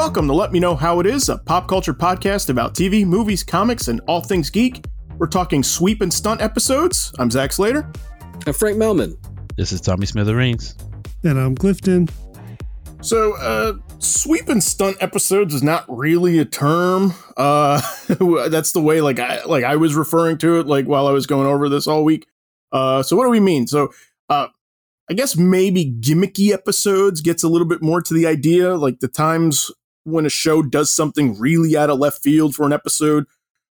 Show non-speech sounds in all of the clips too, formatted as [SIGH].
Welcome to Let Me Know How It Is, a pop culture podcast about TV, movies, comics, and all things geek. We're talking sweep and stunt episodes. I'm Zach Slater. I'm Frank Melman. This is Tommy Smithereens. And I'm Clifton. So, uh, sweep and stunt episodes is not really a term. Uh, [LAUGHS] that's the way like I like I was referring to it like while I was going over this all week. Uh, so what do we mean? So, uh, I guess maybe gimmicky episodes gets a little bit more to the idea, like the times when a show does something really out of left field for an episode,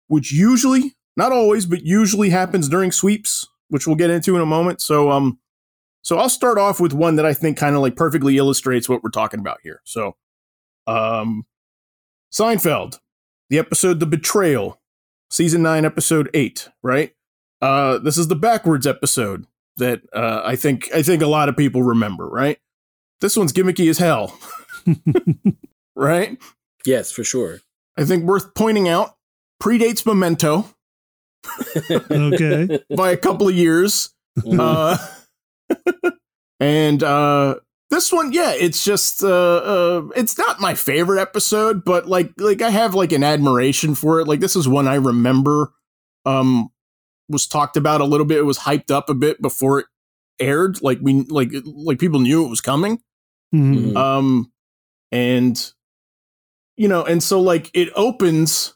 which usually, not always, but usually happens during sweeps, which we'll get into in a moment. So, um, so I'll start off with one that I think kind of like perfectly illustrates what we're talking about here. So, um, Seinfeld, the episode The Betrayal, season nine, episode eight, right? Uh, this is the backwards episode that uh, I think I think a lot of people remember, right? This one's gimmicky as hell, [LAUGHS] [LAUGHS] right? Yes, for sure. I think worth pointing out predates Memento Okay. [LAUGHS] by a couple of years. Uh, [LAUGHS] and uh, this one, yeah, it's just uh, uh, it's not my favorite episode, but like like I have like an admiration for it. Like this is one I remember um was talked about a little bit. It was hyped up a bit before it aired. Like we like like people knew it was coming. Mhm. Mhm. Um, and you know, and so like it opens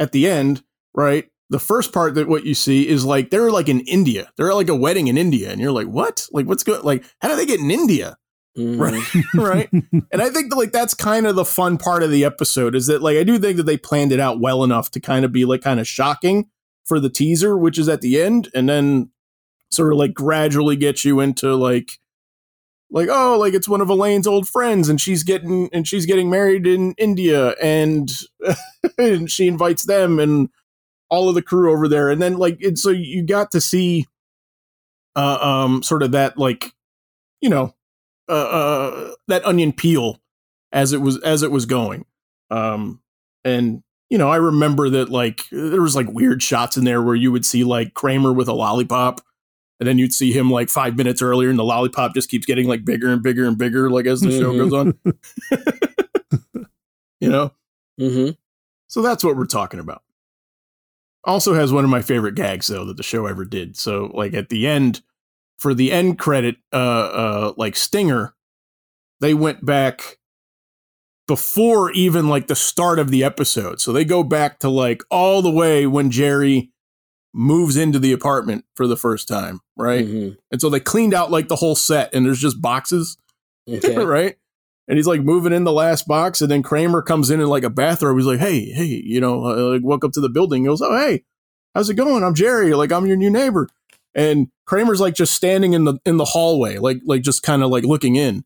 at the end, right? The first part that what you see is like they're like in India. They're at like a wedding in India, and you're like, what? Like, what's good? Like, how do they get in India? Mhm. Right, [LAUGHS] right. And I think that like that's kind of the fun part of the episode is that like I do think that they planned it out well enough to kind of be like kind of shocking for the teaser, which is at the end, and then sort of like gradually get you into like like oh like it's one of Elaine's old friends and she's getting and she's getting married in India and [LAUGHS] and she invites them and all of the crew over there. And then like and so you got to see uh um sort of that like you know uh, uh that onion peel as it was as it was going. Um and you know i remember that like there was like weird shots in there where you would see like kramer with a lollipop and then you'd see him like five minutes earlier and the lollipop just keeps getting like bigger and bigger and bigger like as the show Mhm. goes on [LAUGHS] you know Mhm. so that's what we're talking about. Also has one of my favorite gags though that the show ever did. So like at the end for the end credit uh uh like stinger they went back before even like the start of the episode. So they go back to like all the way when Jerry moves into the apartment for the first time, right? Mhm. And so they cleaned out like the whole set and there's just boxes Okay. [LAUGHS] right? And he's like moving in the last box, and then Kramer comes in in like a bathrobe. He's like, "Hey, hey, you know, uh, like welcome to the building." He goes, "Oh, hey, how's it going? I'm Jerry. Like I'm your new neighbor." And Kramer's like just standing in the in the hallway, like like just kind of like looking in,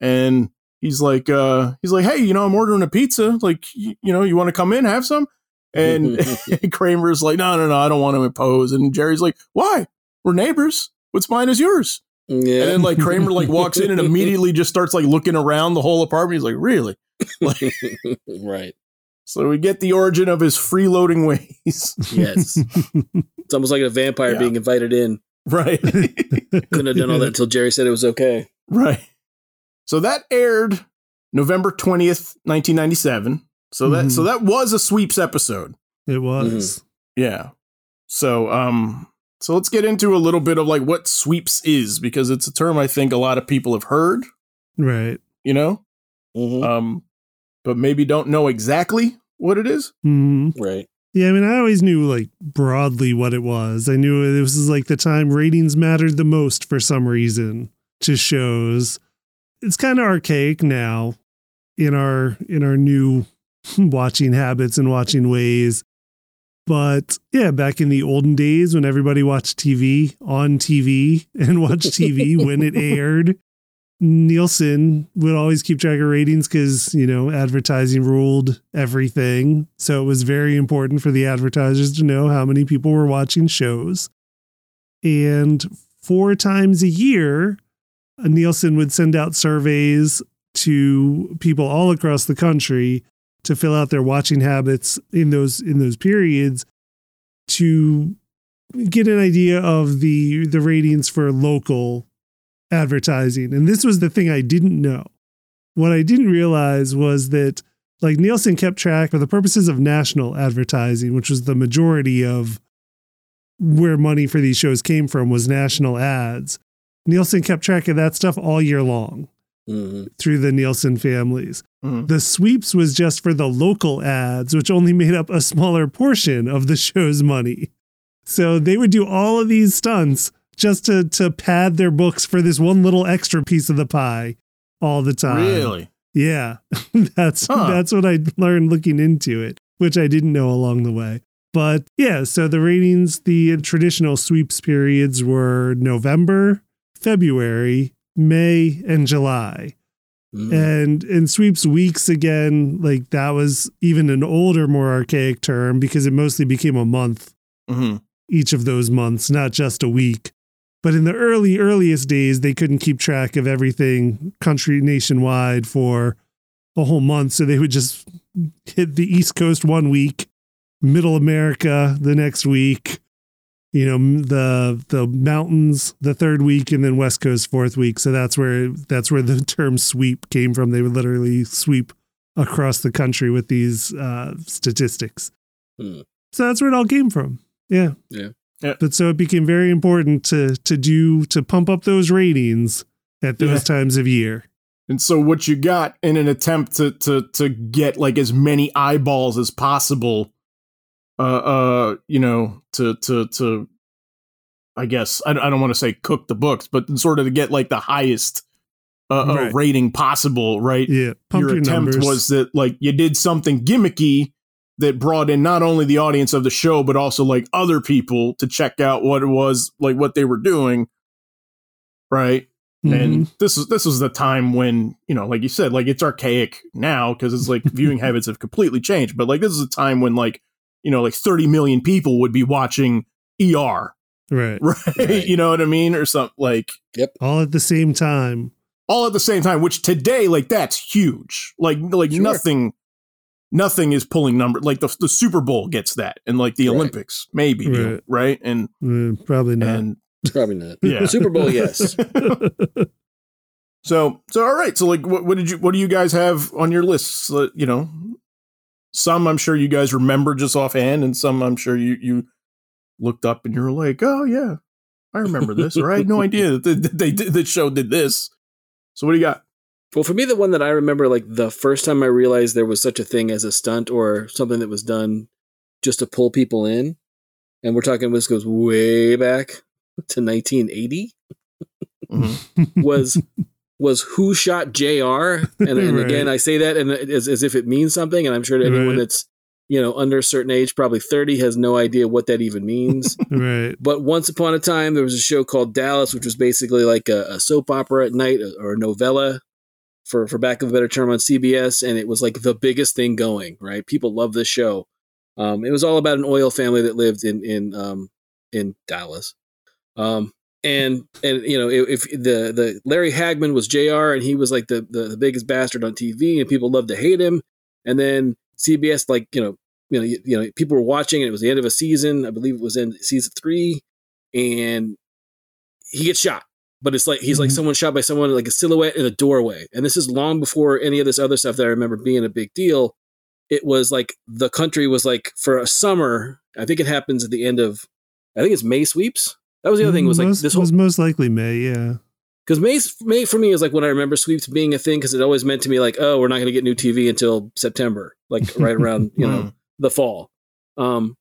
and he's like, uh, he's like, "Hey, you know, I'm ordering a pizza. Like, you, you know, you want to come in, have some?" And [LAUGHS] [LAUGHS] Kramer's like, "No, no, no, I don't want to impose." And Jerry's like, "Why? We're neighbors. What's mine is yours." Yeah. And then like Kramer like walks in and [LAUGHS] immediately just starts like looking around the whole apartment. He's like, really? Like, right. so we get the origin of his freeloading ways. Yes. It's almost like a vampire Yeah. being invited in. right. Couldn't have done all that until Jerry said it was okay. right. So that aired November 20th, 1997. So that Mhm. so that was a sweeps episode. It was. Yeah. So um so let's get into a little bit of like what sweeps is because it's a term I think a lot of people have heard, Right. you know? Mhm. Um but maybe don't know exactly what it is. hmm right. Yeah, I mean, I always knew like broadly what it was. I knew it was like the time ratings mattered the most for some reason to shows. It's kind of archaic now in our in our new [LAUGHS] watching habits and watching ways. But yeah, back in the olden days when everybody watched TV on TV [LAUGHS] and watched TV when it [LAUGHS] aired, Nielsen would always keep track of ratings because, you know, advertising ruled everything. So it was very important for the advertisers to know how many people were watching shows. And four times a year, Nielsen would send out surveys to people all across the country to fill out their watching habits in those in those periods to get an idea of the the ratings for local advertising. And this was the thing I didn't know. What I didn't realize was that like Nielsen kept track for the purposes of national advertising, which was the majority of where money for these shows came from was national ads. Nielsen kept track of that stuff all year long Mhm. through the Nielsen families. Mhm. The sweeps was just for the local ads, which only made up a smaller portion of the [LAUGHS] show's money. So they would do all of these stunts just to to pad their books for this one little extra piece of the pie all the time. Really? Yeah. [LAUGHS] that's Huh. that's what I learned looking into it, which I didn't know along the way. But yeah, so the ratings, the traditional sweeps periods were November, February, May, and July. Mhm. And in sweeps weeks again, like that was even an older, more archaic term because it mostly became a month hmm each of those months, not just a week. But in the early, earliest days, they couldn't keep track of everything country nationwide for a whole month. So they would just hit the East Coast one week, Middle America the next week, you know, the the mountains the third week, and then West Coast fourth week. So that's where that's where the [LAUGHS] term sweep came from. They would literally sweep across the country with these uh, statistics. Hmm. So that's where it all came from. Yeah. Yeah. Yeah. But so it became very important to to do to pump up those ratings at those Yeah. times of year. And so what you got in an attempt to to to get like as many eyeballs as possible, uh, uh, you know, to to to, I guess I, I don't want to say cook the books, but sort of to get like the highest uh, uh, Right. rating possible, right? Yeah. Pump Your your, attempt numbers. was that like you did something gimmicky that brought in not only the audience of the show but also like other people to check out what it was like what they were doing, right? Mhm. and this is this was the time when you know like you said like it's archaic now because it's like viewing [LAUGHS] habits have completely changed but like this is a time when like you know like 30 million people would be watching er right. [LAUGHS] right, Right. you know what i mean or something like Yep. All at the same time. all at the same time which today like that's huge like like Sure. nothing nothing is pulling number like the, the super bowl gets that and like the Right. olympics maybe you know, Right. right and Uh, probably not. and Probably not. Yeah. Super Bowl, yes. [LAUGHS] So, so all right. So, like, what, what did you, what do you guys have on your lists? Uh, you know, some I'm sure you guys remember just offhand, and some I'm sure you you looked up and you're like, oh yeah, I remember this, or I had no [LAUGHS] idea that they, that they did the show did this. So, what do you got? Well, for me, the one that I remember, like the first time I realized there was such a thing as a stunt or something that was done just to pull people in, and we're talking this goes way back to 1980, Mhm. was was who shot JR And, and [LAUGHS] Right. again, I say that and as, as if it means something, and I'm sure that anyone Right. that's you know under a certain age, probably 30, has no idea what that even means. [LAUGHS] right. But once upon a time, there was a show called Dallas, which was basically like a, a soap opera at night or a novella, for for back of a better term, on CBS, and it was like the biggest thing going. Right, people love this show. Um, it was all about an oil family that lived in in um, in Dallas, um, and and you know if, if the the Larry Hagman was JR and he was like the, the the biggest bastard on TV, and people loved to hate him, and then CBS like you know you know you, you know people were watching, and it was the end of a season. I believe it was in season three, and he gets shot. But it's like he's like Mhm. someone shot by someone like a silhouette in a doorway, and this is long before any of this other stuff that I remember being a big deal. It was like the country was like for a summer. I think it happens at the end of, I think it's May sweeps. That was the other thing was like most, this whole was most likely May. Yeah. because May, May for me is like when I remember sweeps being a thing because it always meant to me like, oh, we're not going to get new TV until September, like [LAUGHS] right around you know Mm. the fall. Um,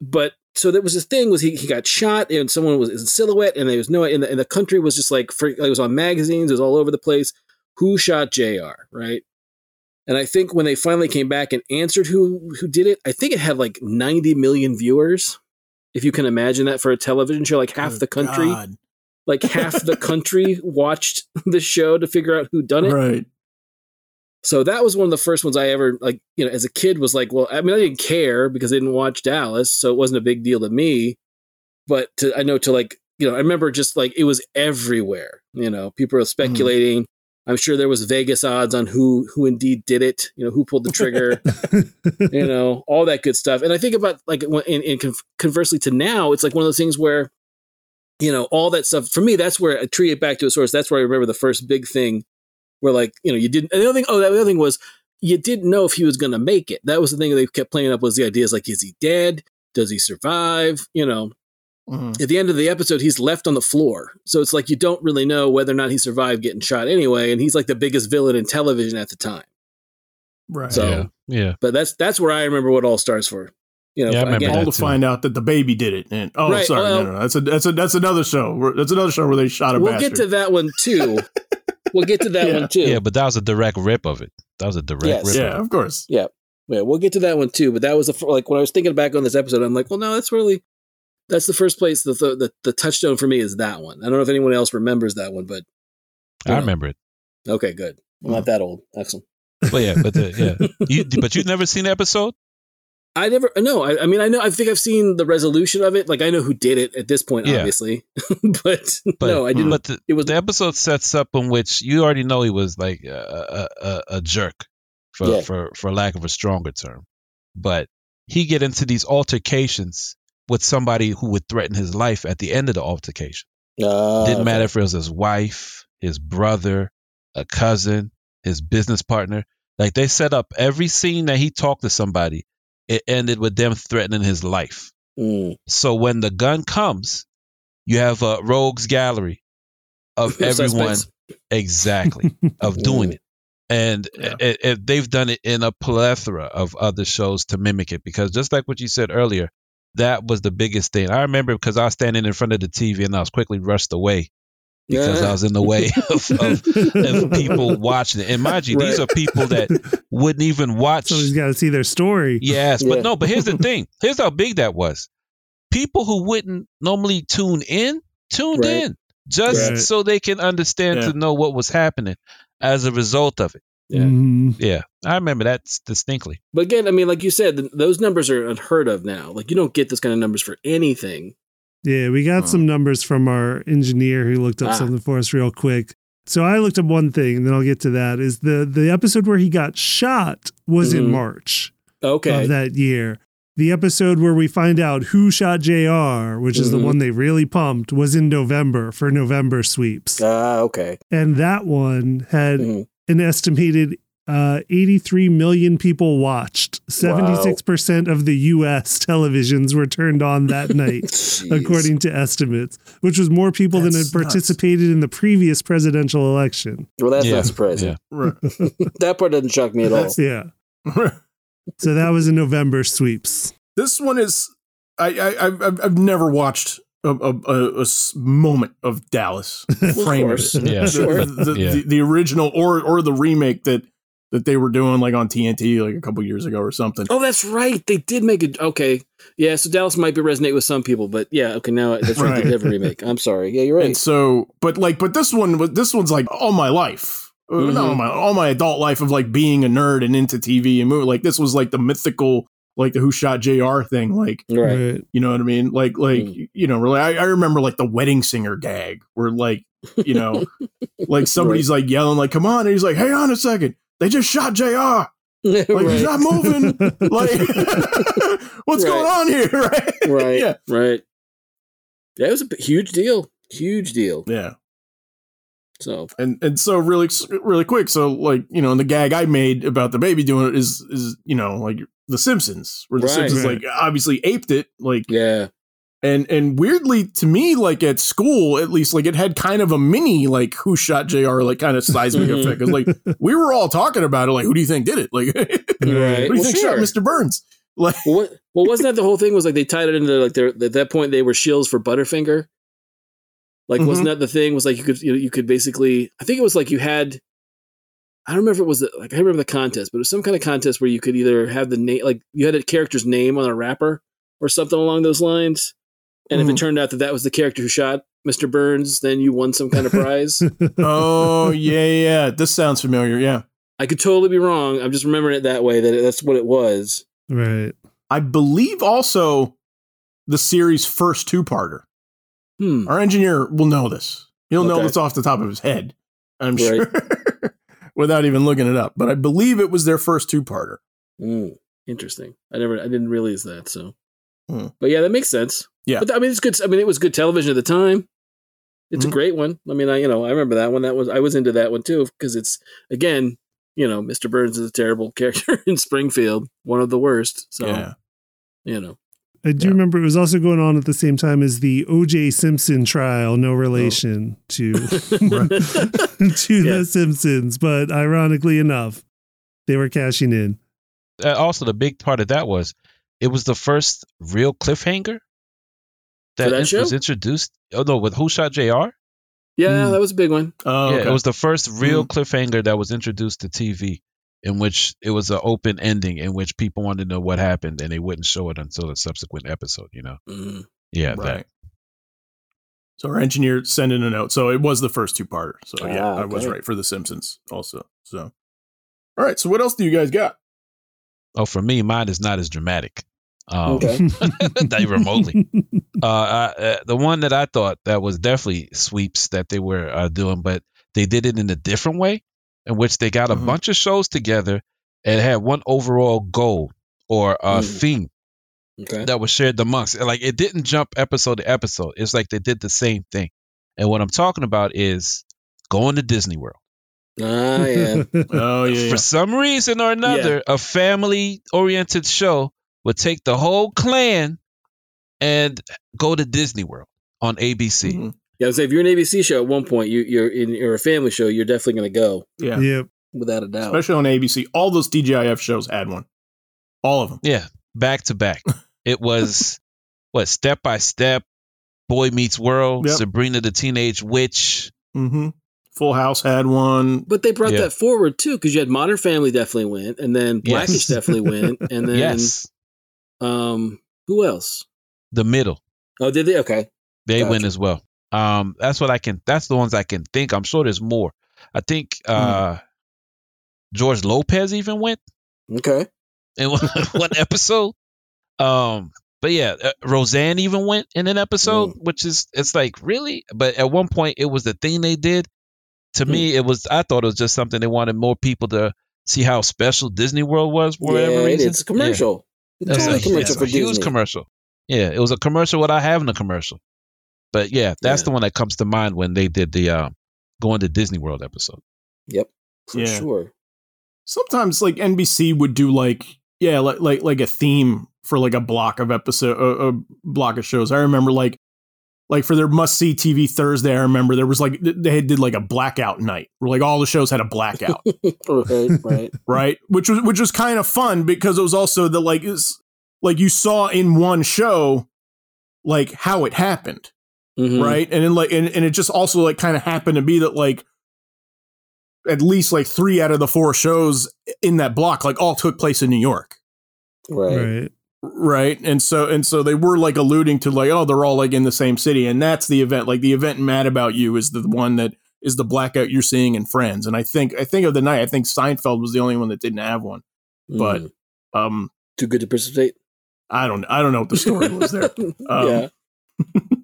but so there was this thing was he, he got shot and someone was in silhouette and there was no and the, and the country was just like for, it was on magazines, it was all over the place. Who shot JR Right? And I think when they finally came back and answered who who did it, I think it had like 90 million viewers. If you can imagine that for a television show, like half Good the country God. like half the [LAUGHS] country watched the show to figure out who done it. right? So that was one of the first ones I ever like, you know, as a kid was like, well, I mean, I didn't care because I didn't watch Dallas, so it wasn't a big deal to me. But to, I know to like, you know, I remember just like it was everywhere. You know, people were mm. speculating. I'm sure there was Vegas odds on who who indeed did it. You know, who pulled the trigger. [LAUGHS] you know, all that good stuff. And I think about like, in, in conversely to now, it's like one of those things where, you know, all that stuff for me. That's where I treat it back to a source. That's where I remember the first big thing, where like, you know, you didn't. And the other thing, oh, the other thing was you didn't know if he was going to make it. That was the thing they kept playing up was the ideas like, is he dead? Does he survive? You know, Mhm. at the end of the episode, he's left on the floor. So it's like you don't really know whether or not he survived getting shot anyway. And he's like the biggest villain in television at the time. Right. So- yeah, yeah. But that's that's where I remember what All Stars for. You know, Yeah, I remember again, all to too. find out that the baby did it. And oh, Right, sorry, well- no, no, that's a that's a that's another show. That's another show where they shot a we'll bastard. [LAUGHS] get to that one too. we'll get to that Yeah. one too. Yeah, but that was a direct rip of it. That was a direct Yes. rip. yeah, of of course. Yeah, Yeah, we'll get to that one too. But that was the fir- like when I was thinking back on this episode, I'm like, well, no, that's really that's the first place. The the, the, the touchdown for me is that one. I don't know if anyone else remembers that one, but I remember it. okay, good. I'm not mm. that old. Excellent. But yeah, but the, yeah, [LAUGHS] you, but you've never seen the episode. I never no. I, I mean, I know. I think I've seen the resolution of it. Like I know who did it at this point, Yeah. obviously. [LAUGHS] but, But no, I didn't. But the, it was the episode sets up in which you already know he was like a a, a, a jerk, for, Yeah. for for lack of a stronger term. But he get into these altercations with somebody who would threaten his life at the end of the altercation. uh, Didn't matter if it was his wife, his brother, a cousin, his business partner. Like they set up every scene that he talked to somebody, it ended with them threatening his life. Mm. So when the gun comes, you have a rogues gallery of [LAUGHS] everyone exactly [LAUGHS] of doing it. And Yeah. it, it, they've done it in a plethora of other shows to mimic it because just like what you said earlier, that was the biggest thing. I remember because I was standing in front of the TV and I was quickly rushed away because Yeah. I was in the way [LAUGHS] of, of, of people [LAUGHS] watching it. And mind you, these are people that [LAUGHS] wouldn't even watch. Somebody's got to see their story. Yes, Yeah. but no, but here's the thing. Here's how big that was. People who wouldn't normally tune in, tuned Right. in just Right. so they can understand Yeah. to know what was happening as a result of it. Yeah. Mhm. Yeah, I remember that distinctly. But again, I mean, like you said, th- those numbers are unheard of now. Like you don't get those kind of numbers for anything. Yeah, we got Huh. some numbers from our engineer who looked up Ah. something for us real quick. So I looked up one thing, and then I'll get to that. Is the the episode where he got shot was in Mhm. March Okay. of that year. The episode where we find out who shot JR, which is the Mhm. one they really pumped, was in November for November sweeps. Ah, okay. and that one had Mhm. An estimated uh, 83 million people watched. 76% of the US [LAUGHS] televisions were turned on that [LAUGHS] night, according to estimates, which was more people than had participated in the previous presidential election. Well, that's Yeah, not surprising. yeah. Right. [LAUGHS] That part doesn't shock me at all. Yeah. So that was in November sweeps. this one is I, I I've, I've- I've never watched a, a, a- a s- moment of Dallas [LAUGHS] Framers, of Yeah. Sure. the, the, Yeah. the, the original or or the remake that that they were doing like on TNT like a couple years ago or something. Oh, that's right. They did make it. Okay. Yeah. So Dallas might be resonate with some people, but yeah. Okay. Now that's right. Right. They have a remake. I'm sorry. Yeah, you're right. And so, but like, but this one, was this one's like all my life, Uh, Mhm. not all my all my adult life of like being a nerd and into TV and movie. Like this was like the mythical, like the Who Shot JR thing. Like Right. you know what I mean? Like like Mm. you know, really, I, I remember like the wedding singer gag where like you know, [LAUGHS] like somebody's like yelling like, "Come on!" and he's like, "Hey, on a second, they just shot JR [LAUGHS] Like he's not moving. [LAUGHS] like what's going on here? Right? right. Yeah. Right. Yeah, it was a huge deal. Huge deal. Yeah. So and and so really really quick so like you know and the gag i made about the baby doing it is is you know like the simpsons where the Right. simpsons Right. like obviously aped it like yeah. and and weirdly to me like at school at least like it had kind of a mini like who shot JR like kind of seismic effect [LAUGHS] effect 'Cause, like we were all talking about it like who do you think did it like [LAUGHS] who do you Well, think sure. shot mr burns like Well, what, well, wasn't that the whole thing? Was like they tied it into like their at that point they were shills for Butterfinger. Like, Mhm. wasn't that the thing? Was like you could you, you could basically I think it was like you had. I don't remember if it was the, like I remember the contest, but it was some kind of contest where you could either have the name like you had a character's name on a wrapper or something along those lines, and if Mhm. it turned out that that was the character who shot Mr. Burns, then you won some kind of prize. [LAUGHS] oh yeah yeah this sounds familiar yeah I could totally be wrong. I'm just remembering it that way that that's what it was. right. i believe also the series first two-parter Hmm. Our engineer will know this. He'll know Okay. this off the top of his head. I'm Right. sure. [LAUGHS] Without even looking it up. But I believe it was their first two parter. Mm, interesting. I never, I didn't realize that. So, Hmm. but yeah, that makes sense. Yeah. but I mean, it's good. I mean, it was good television at the time. It's Mhm. a great one. I mean, I you know, I remember that one. That was I was into that one too because it's again you know, Mr. Burns is a terrible [LAUGHS] character in Springfield, one of the worst. So, yeah. you know, I do Yeah. remember it was also going on at the same time as the O.J. Simpson trial, Oh. no relation to [LAUGHS] [LAUGHS] to Yeah. the Simpsons, but ironically enough, they were cashing in. Uh, also, the big part of that was it was the first real cliffhanger that, that show? was introduced. Oh no, with Who Shot Jr. yeah, Hmm. that was a big one. Oh, yeah, okay. it was the first real cliffhanger that was introduced to TV, in which it was an open ending in which people wanted to know what happened and they wouldn't show it until a subsequent episode. You know? Mhm. Yeah, right. So our engineer sent in a note. So it was the first two parter. So yeah, Ah, I was right for The Simpsons also. So all right. So what else do you guys got? Oh, for me, mine is not as dramatic. Um, Okay. [LAUGHS] not remotely. [LAUGHS] uh, I, uh, the one that I thought that was definitely sweeps that they were uh, doing, but they did it in a different way, in which they got a Mhm. bunch of shows together and had one overall goal or a Mhm. theme Okay. that was shared amongst. Like it didn't jump episode to episode. It's like they did the same thing. And what I'm talking about is going to Disney World. Ah, yeah. [LAUGHS] Oh yeah. For some reason or another, a family oriented show would take the whole clan and go to Disney World on ABC. Mhm. Yeah, I was say if you're an ABC show at one point, you, you're in you're a family show, you're definitely going to go Yeah. yep. without a doubt. Especially on ABC. All those TGIF shows had one. All of them. Yeah, back to back. [LAUGHS] It was what step by step, Boy Meets World, Yep. Sabrina the Teenage Witch. Mm-hmm. Full House had one. But they brought Yeah. that forward too, because you had Modern Family definitely went, and then Blackish Yes. definitely went, [LAUGHS] and then yes, um, who else? the middle. Oh, did they? Okay, They win Gotcha. as well. Um, that's what I can. That's the ones I can think. I'm sure there's more. I think uh, George Lopez even went okay. in one, [LAUGHS] one episode. Um, but yeah, uh, Roseanne even went in an episode, which is it's like really. But at one point, it was the thing they did. To me, it was. I thought it was just something they wanted more people to see how special Disney World was for yeah, whatever reason. it's a commercial. It's It's totally a, commercial it's a huge commercial. Yeah, it was a commercial without having a commercial. But yeah, that's Yeah. the one that comes to mind when they did the uh, going to Disney World episode. Yep, for Yeah. sure. Sometimes like NBC would do like yeah like like like a theme for like a block of episode a, a block of shows. I remember like like for their must see TV Thursday. I remember there was like they did like a blackout night where like all the shows had a blackout. [LAUGHS] right, right. [LAUGHS] right which was which was kind of fun because it was also the like is like you saw in one show like how it happened Mhm. right and then like and, and it just also like kind of happened to be that like at least like three out of the four shows in that block like all took place in new york right, Right. right and so and so they were like alluding to like oh they're all like in the same city and that's the event like the event mad about you is the one that is the blackout you're seeing in friends and i think i think of the night i think seinfeld was the only one that didn't have one but Mhm. um too good to participate. I don't I don't know what the story was there. [LAUGHS] Um, yeah, [LAUGHS]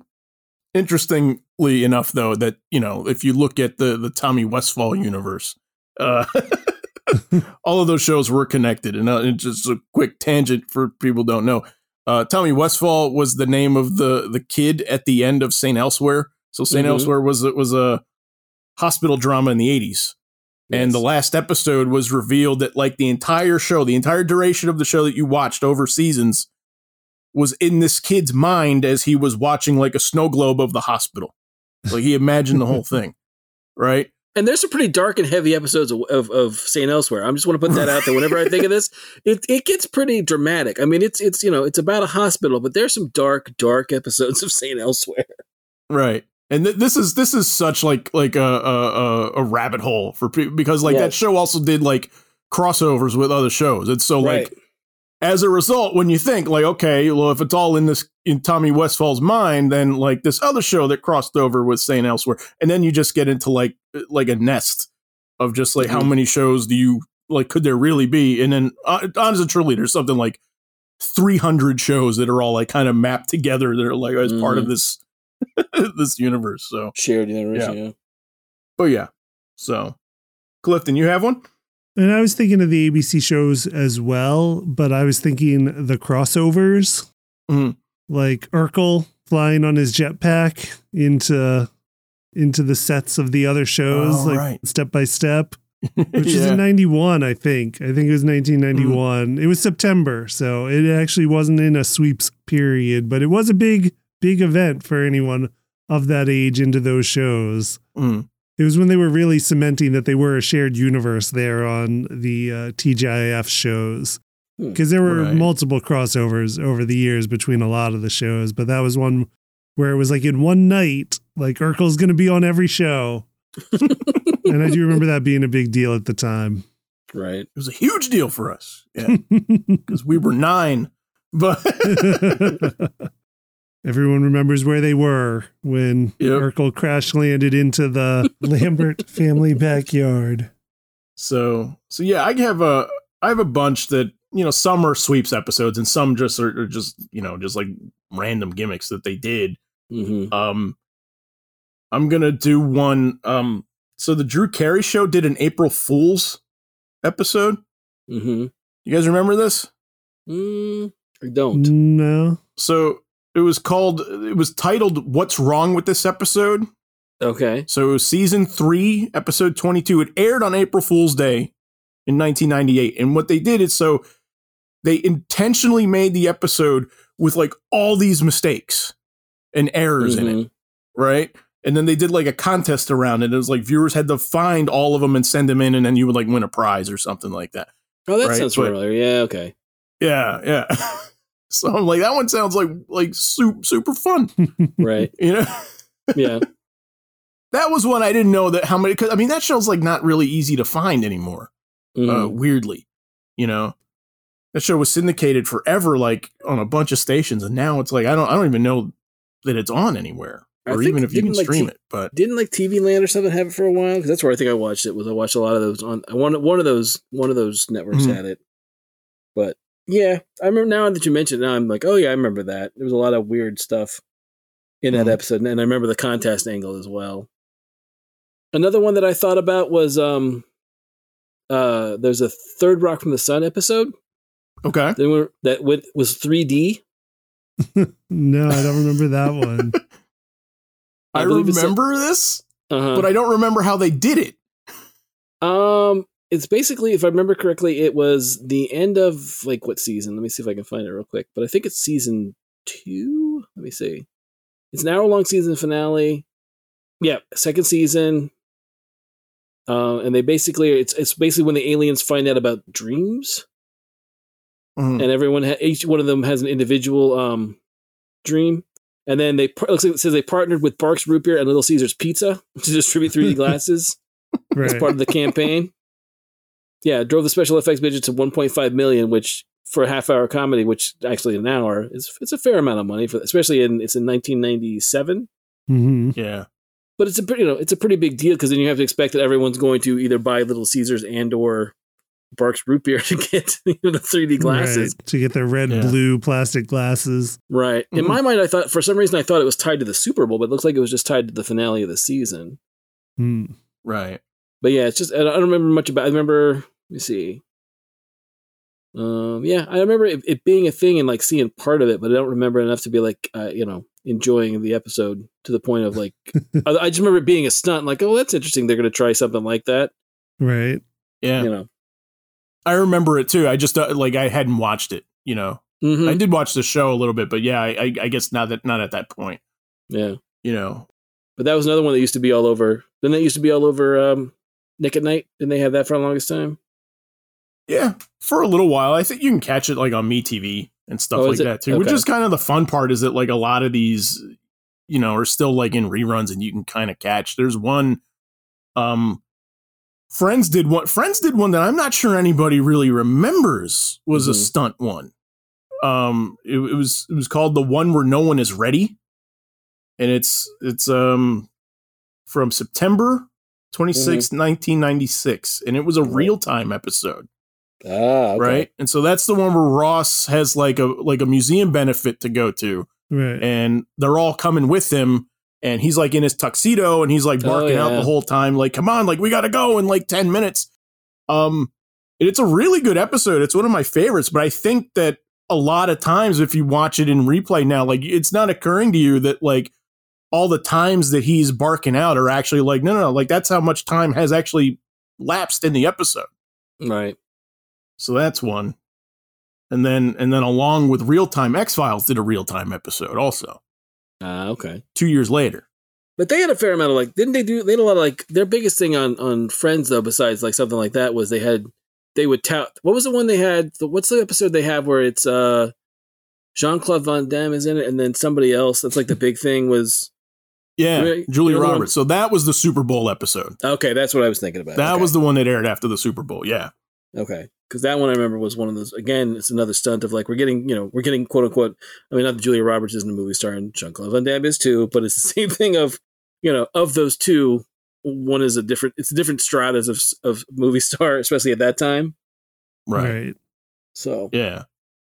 Interestingly enough, though, that you know, if you look at the the Tommy Westphall universe, uh, [LAUGHS] all of those shows were connected. And uh, it's just a quick tangent for people who don't know. Uh, Tommy Westphall was the name of the the kid at the end of Saint Elsewhere. So Saint Mhm. Elsewhere was it was a hospital drama in the eighties. And the last episode was revealed that like the entire show, the entire duration of the show that you watched over seasons was in this kid's mind as he was watching like a snow globe of the hospital. Like he imagined the whole [LAUGHS] thing. Right? And there's some pretty dark and heavy episodes of, of, of St. Elsewhere. I just want to put that out there. Whenever I think of this, [LAUGHS] it, it gets pretty dramatic. I mean, it's it's you know it's about a hospital, but there's some dark, dark episodes of St. Elsewhere. Right. And th- this is this is such like like a a, a, rabbit hole for people because like that show also did like crossovers with other shows. And so like Right. As a result, when you think like, okay, well, if it's all in this in Tommy Westphall's mind, then like this other show that crossed over with Saint Elsewhere, and then you just get into like like a nest of just like how Mhm. many shows do you like could there really be? And then uh, honestly, truly, there's something like 300 shows that are all like kind of mapped together that are like as part of Mhm. this [LAUGHS] this universe. So, Shared universe. Yeah. Yeah. but yeah, so Clifton, you have one? And I was thinking of the ABC shows as well, but I was thinking the crossovers, Mhm. like Urkel flying on his jetpack into into the sets of the other shows, Oh, like right. step by step. [LAUGHS] which is in 91, I think. I think it was 1991. It was September, so it actually wasn't in a sweeps period, but it was a big, big event for anyone of that age into those shows. Mm. It was when they were really cementing that they were a shared universe there on the uh, TGIF shows. Hmm. Because there were Right. multiple crossovers over the years between a lot of the shows, but that was one where it was like in one night, like Urkel's going to be on every show. [LAUGHS] and I do remember that being a big deal at the time. Right. It was a huge deal for us. Yeah. [LAUGHS] Because we were nine. But [LAUGHS] Everyone remembers where they were when Yep. Urkel crash landed into the [LAUGHS] Lambert family backyard. so so yeah, I have a I have a bunch that you know some are sweeps episodes and some just are, are just you know just like random gimmicks that they did. hmm Um, I'm gonna do one. Um, so the Drew Carey show did an April Fool's episode. hmm You guys remember this? Mm, I don't. No. So it was called. It was titled "What's Wrong with This Episode." Okay. So it was season three, episode 22. It aired on April Fool's Day in 1998. And what they did is so they intentionally made the episode with like all these mistakes and errors in it, Mhm. right? And then they did like a contest around it. It was like viewers had to find all of them and send them in, and then you would like win a prize or something like that. Oh, that Right, sounds but- familiar. Yeah. Okay. Yeah, yeah. [LAUGHS] so I'm like, that one sounds like like super super fun, [LAUGHS] Right. you know. Yeah. [LAUGHS] that was one I didn't know that how many. Cause I mean, that show's like not really easy to find anymore. uh, Mhm. weirdly. You know, that show was syndicated forever, like on a bunch of stations, and now it's like I don't, I don't even know that it's on anywhere, I or even if you can like, stream T- it. But Didn't like TV Land or something have it for a while? Because that's where I think I watched it. Was I watched a lot of those on one one of those one of those networks Mhm. had it. But yeah, I remember now that you mentioned it. Now I'm like, oh yeah, I remember that. There was a lot of weird stuff in that Mhm. episode, and I remember the contest angle as well. Another one that I thought about was um, uh, there's a third Rock from the Sun episode okay, that were, that went, was 3D. [LAUGHS] No, I don't remember that one. [LAUGHS] I, I remember this, Uh-huh. but I don't remember how they did it. Um, it's basically, if I remember correctly, it was the end of like what season? Let me see if I can find it real quick. But I think it's season two. Let me see. It's an hour-long season finale. Yeah, second season. Uh, and they basically, it's it's basically when the aliens find out about dreams, Mhm. and everyone, ha- each one of them has an individual um dream. And then they looks like it says they partnered with Barq's Root Beer and Little Caesars Pizza [LAUGHS] to distribute 3D glasses [LAUGHS] as part of the campaign. Yeah, drove the special effects budget to 1.5 million, which for a half hour comedy, which actually an hour is it's a fair amount of money for especially in it's in 1997. hmm Yeah, But it's a pretty you know it's a pretty big deal because then you have to expect that everyone's going to either buy Little Caesars and or Barq's root beer [LAUGHS] to get you know, the 3D glasses. Right, to get their red Yeah. blue plastic glasses. Right. In Mhm. my mind, I thought for some reason I thought it was tied to the Super Bowl, but it looks like it was just tied to the finale of the season. Hmm. right. But yeah, it's just I don't remember much about. I remember. Let me see. Um, yeah, I remember it, it being a thing and like seeing part of it, but I don't remember enough to be like, uh, you know, enjoying the episode to the point of like, [LAUGHS] I, I just remember it being a stunt. Like, oh, that's interesting. They're going to try something like that. Right. Yeah, You know. I remember it too. I just uh, like I hadn't watched it. You know, Mhm. I did watch the show a little bit, but yeah, I, I, I guess not that not at that point. Yeah, You know, but that was another one that used to be all over. Then that used to be all over um, Nick at Night. Didn't they have that for the longest time? Yeah, for a little while. I think you can catch it like on MeTV and stuff Oh, like that too. Which is kind of the fun part is that like a lot of these, you know, are still like in reruns and you can kind of catch. There's one um Friends did one Friends did one that I'm not sure anybody really remembers was a Mhm. stunt one. Um it, it was it was called The One Where No One Is Ready. And it's it's um from September 26, 1996 and it was a real-time episode Ah, okay. right? And so that's the one where Ross has like a like a museum benefit to go to, Right. and they're all coming with him, and he's like in his tuxedo, and he's like Oh, barking out the whole time, like "Come on, like we got to go in like ten minutes." Um, and it's a really good episode. It's one of my favorites, but I think that a lot of times if you watch it in replay now, like it's not occurring to you that like all the times that he's barking out are actually like no no no like that's how much time has actually lapsed in the episode. Right. So that's one. And then and then along with Real Time X Files did a real time episode also Ah, okay. two years later. But they had a fair amount of like, didn't they do? They had a lot of like their biggest thing on on Friends though, besides like something like that, was they had they would tout. What was the one they had? The, what's the episode they have where it's uh Jean Claude Van Damme is in it, and then somebody else. That's like the big thing was Yeah, Really? Julia The other? Roberts. So that was the Super Bowl episode. okay. That's what I was thinking about. That Okay. was the one that aired after the Super Bowl. Yeah. Okay. Because that one I remember was one of those. Again, it's another stunt of like we're getting, you know, we're getting quote unquote. I mean, not that Julia Roberts isn't a movie star and Jean Claude Van Damme is too, but it's the [LAUGHS] same thing of, you know, of those two, one is a different. It's a different stratas of of movie [LAUGHS] star, especially at that time. Right. So, Yeah.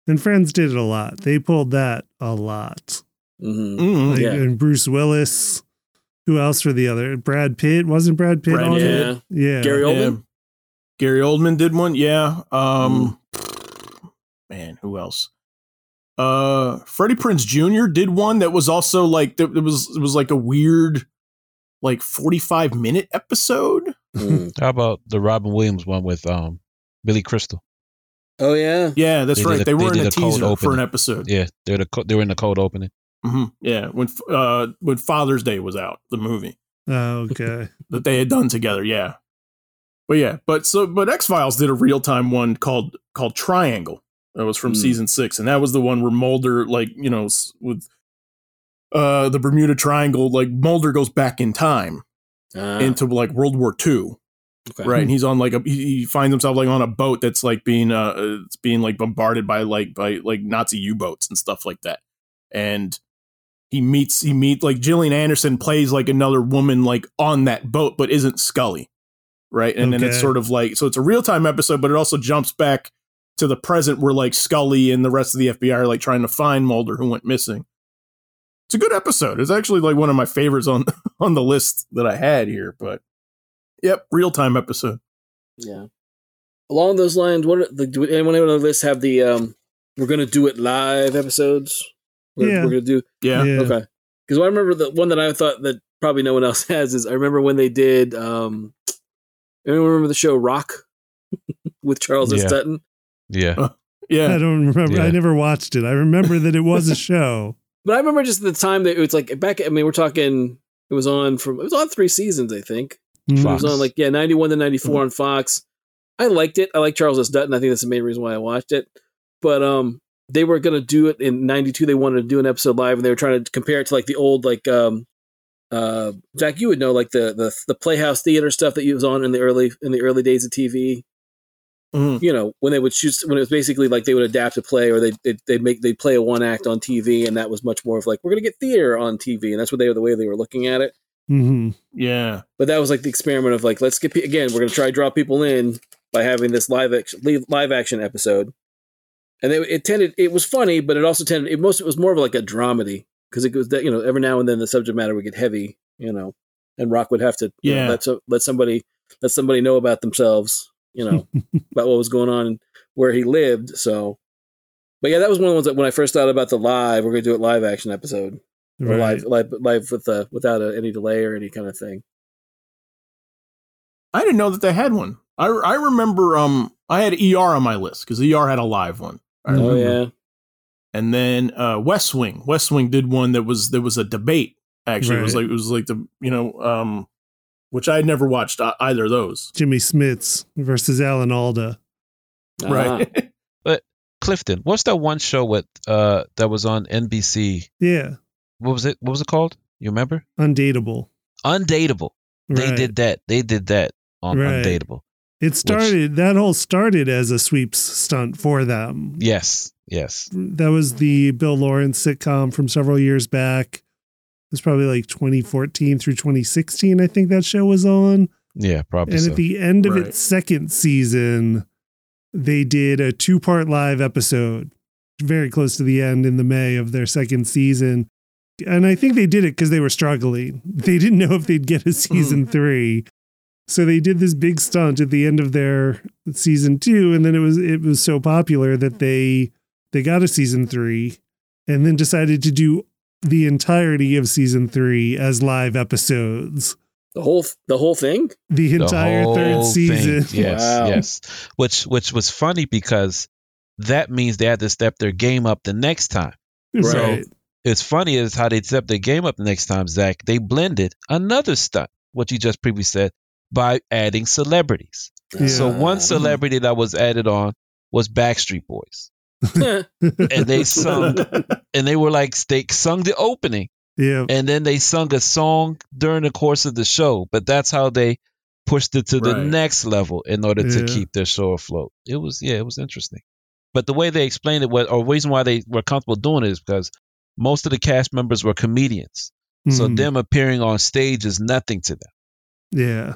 And Friends did it a lot. They pulled that a lot. Mhm. Mhm. Like, Yeah. And Bruce Willis. Who else for the other? Brad Pitt wasn't Brad Pitt Brad on Pitt. it? Yeah. Gary Yeah. Oldman. Gary Oldman did one. Yeah. Um, man, who else? Uh, Freddie Prinze Jr. did one that was also like it was it was like a weird, like forty five minute episode. Mm. [LAUGHS] How about the Robin Williams one with um Billy Crystal? Oh yeah. Yeah, that's They right. a- they were in a a teaser for an episode. Yeah, they're the co- they were in the cold opening. Hmm Yeah, when uh when Father's Day was out, the movie Oh, okay. [LAUGHS] that they had done together. Yeah, but yeah, but so but X Files did a real time one called called Triangle. That was from Hmm. season six, and that was the one where Mulder, like you know, with uh the Bermuda Triangle, like Mulder goes back in time Ah, into like World War II, okay. right? And he's on like a he, finds himself like on a boat that's like being uh uh, it's being like bombarded by like by like Nazi U boats and stuff like that, and he meets he meet like Gillian Anderson plays like another woman like on that boat, but isn't Scully, right? And then it's sort of like so it's a real time episode, but it also jumps back to the present where like Scully and the rest of the FBI are like trying to find Mulder who went missing. It's a good episode. It's actually like one of my favorites on [LAUGHS] on the list that I had here, but yep, real time episode. Yeah. Along those lines, what are the, do anyone on the list have the um we're gonna do it live episodes? We're, Yeah. we're gonna do Yeah. Yeah. okay. Because I remember the one that I thought that probably no one else [LAUGHS] has is I remember when they did um anyone remember the show Roc [LAUGHS] with Charles S. Dutton? Yeah. Dutton? Yeah, I don't remember. I never watched it. I remember that it was a [LAUGHS] show. But I remember just the time that it was like back I mean we're talking it was on from it was on three seasons, I think. Mhm. It Fox. was on like yeah, ninety one to ninety four on Fox. I liked it. I like Charles S. Dutton. I think that's the main reason why I watched it. But um, they were gonna do it in ninety two. They wanted to do an episode live, and they were trying to compare it to like the old like um, uh, Jack, you would know like the the the Playhouse Theater stuff that you was on in the early in the early days of TV. Mhm. You know when they would shoot when it was basically like they would adapt a play or they they'd, they'd make they'd play a one act on TV, and that was much more of like we're gonna get theater on TV, and that's what they were the way they were looking at it. Mm-hmm. Yeah. But that was like the experiment of like, let's get again, we're going to try to draw people in by having this live action live action episode. And it, it tended, it was funny, but it also tended, it most, it was more of like a dramedy because it was that you know every now and then the subject matter would get heavy, you know, and Roc would have to you know, Yeah. let so, let somebody let somebody know about themselves, you know, [LAUGHS] about what was going on where he lived. So, but yeah, that was one of the ones that when I first thought about the live, we're going to do it live action episode Right. live live live with uh, without uh any delay or any kind of thing. I didn't know that they had one. I, I remember um I had ER on my list because ER had a live one. I. Oh remember. yeah. And then uh, West Wing. West Wing did one that was there was a debate. Actually, it was like it was like the you know um, which I had never watched uh, either of those. Jimmy Smits versus Alan Alda. Ah. Right. [LAUGHS] But Clifton. What's that one show with uh that was on NBC? Yeah. What was it? What was it called? You remember? Undateable. Undateable. They Right. did that. They did that on Right. Undateable. It started, that whole started as a sweeps stunt for them. Yes. Yes. That was the Bill Lawrence sitcom from several years back. It was probably like 2014 through 2016, I think that show was on. Yeah, probably And so. at the end of Right. its second season, they did a two part live episode, very close to the end in the May of their second season. And I think they did it because they were struggling. They didn't know if they'd get a hmm. season three. So they did this big stunt at the end of their season two, and then it was it was so popular that they they got a season three, and then decided to do the entirety of season three as live episodes. The whole the whole thing. The The entire third season. thing. [LAUGHS] Yes, Wow. yes. Which which was funny because that means they had to step their game up the next time. right. It's funny is how they stepped their game up the next time, Zach. They blended another stunt, what you just previously said, by adding celebrities. So one celebrity that was added on was Backstreet Boys. [LAUGHS] And they sung [LAUGHS] and they were like they sung the opening yeah. and then they sung a song during the course of the show. But that's how they pushed it to the next level in order to keep their show afloat. It was yeah, it was interesting. But the way they explained it, was, or reason why they were comfortable doing it, is because most of the cast members were comedians. So Mhm. them appearing on stage is nothing to them. Yeah.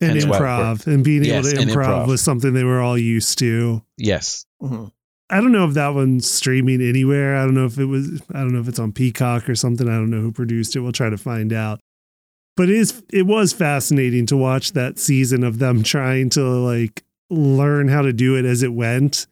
And Hence improv and being Yes, able to improv, improv. was something they were all used to. Yes. Mhm. I don't know if that one's streaming anywhere. I don't know if it was I don't know if it's on Peacock or something. I don't know who produced it. We'll try to find out. But it is it was fascinating to watch that season of them [LAUGHS] trying to like learn how to do it as it went.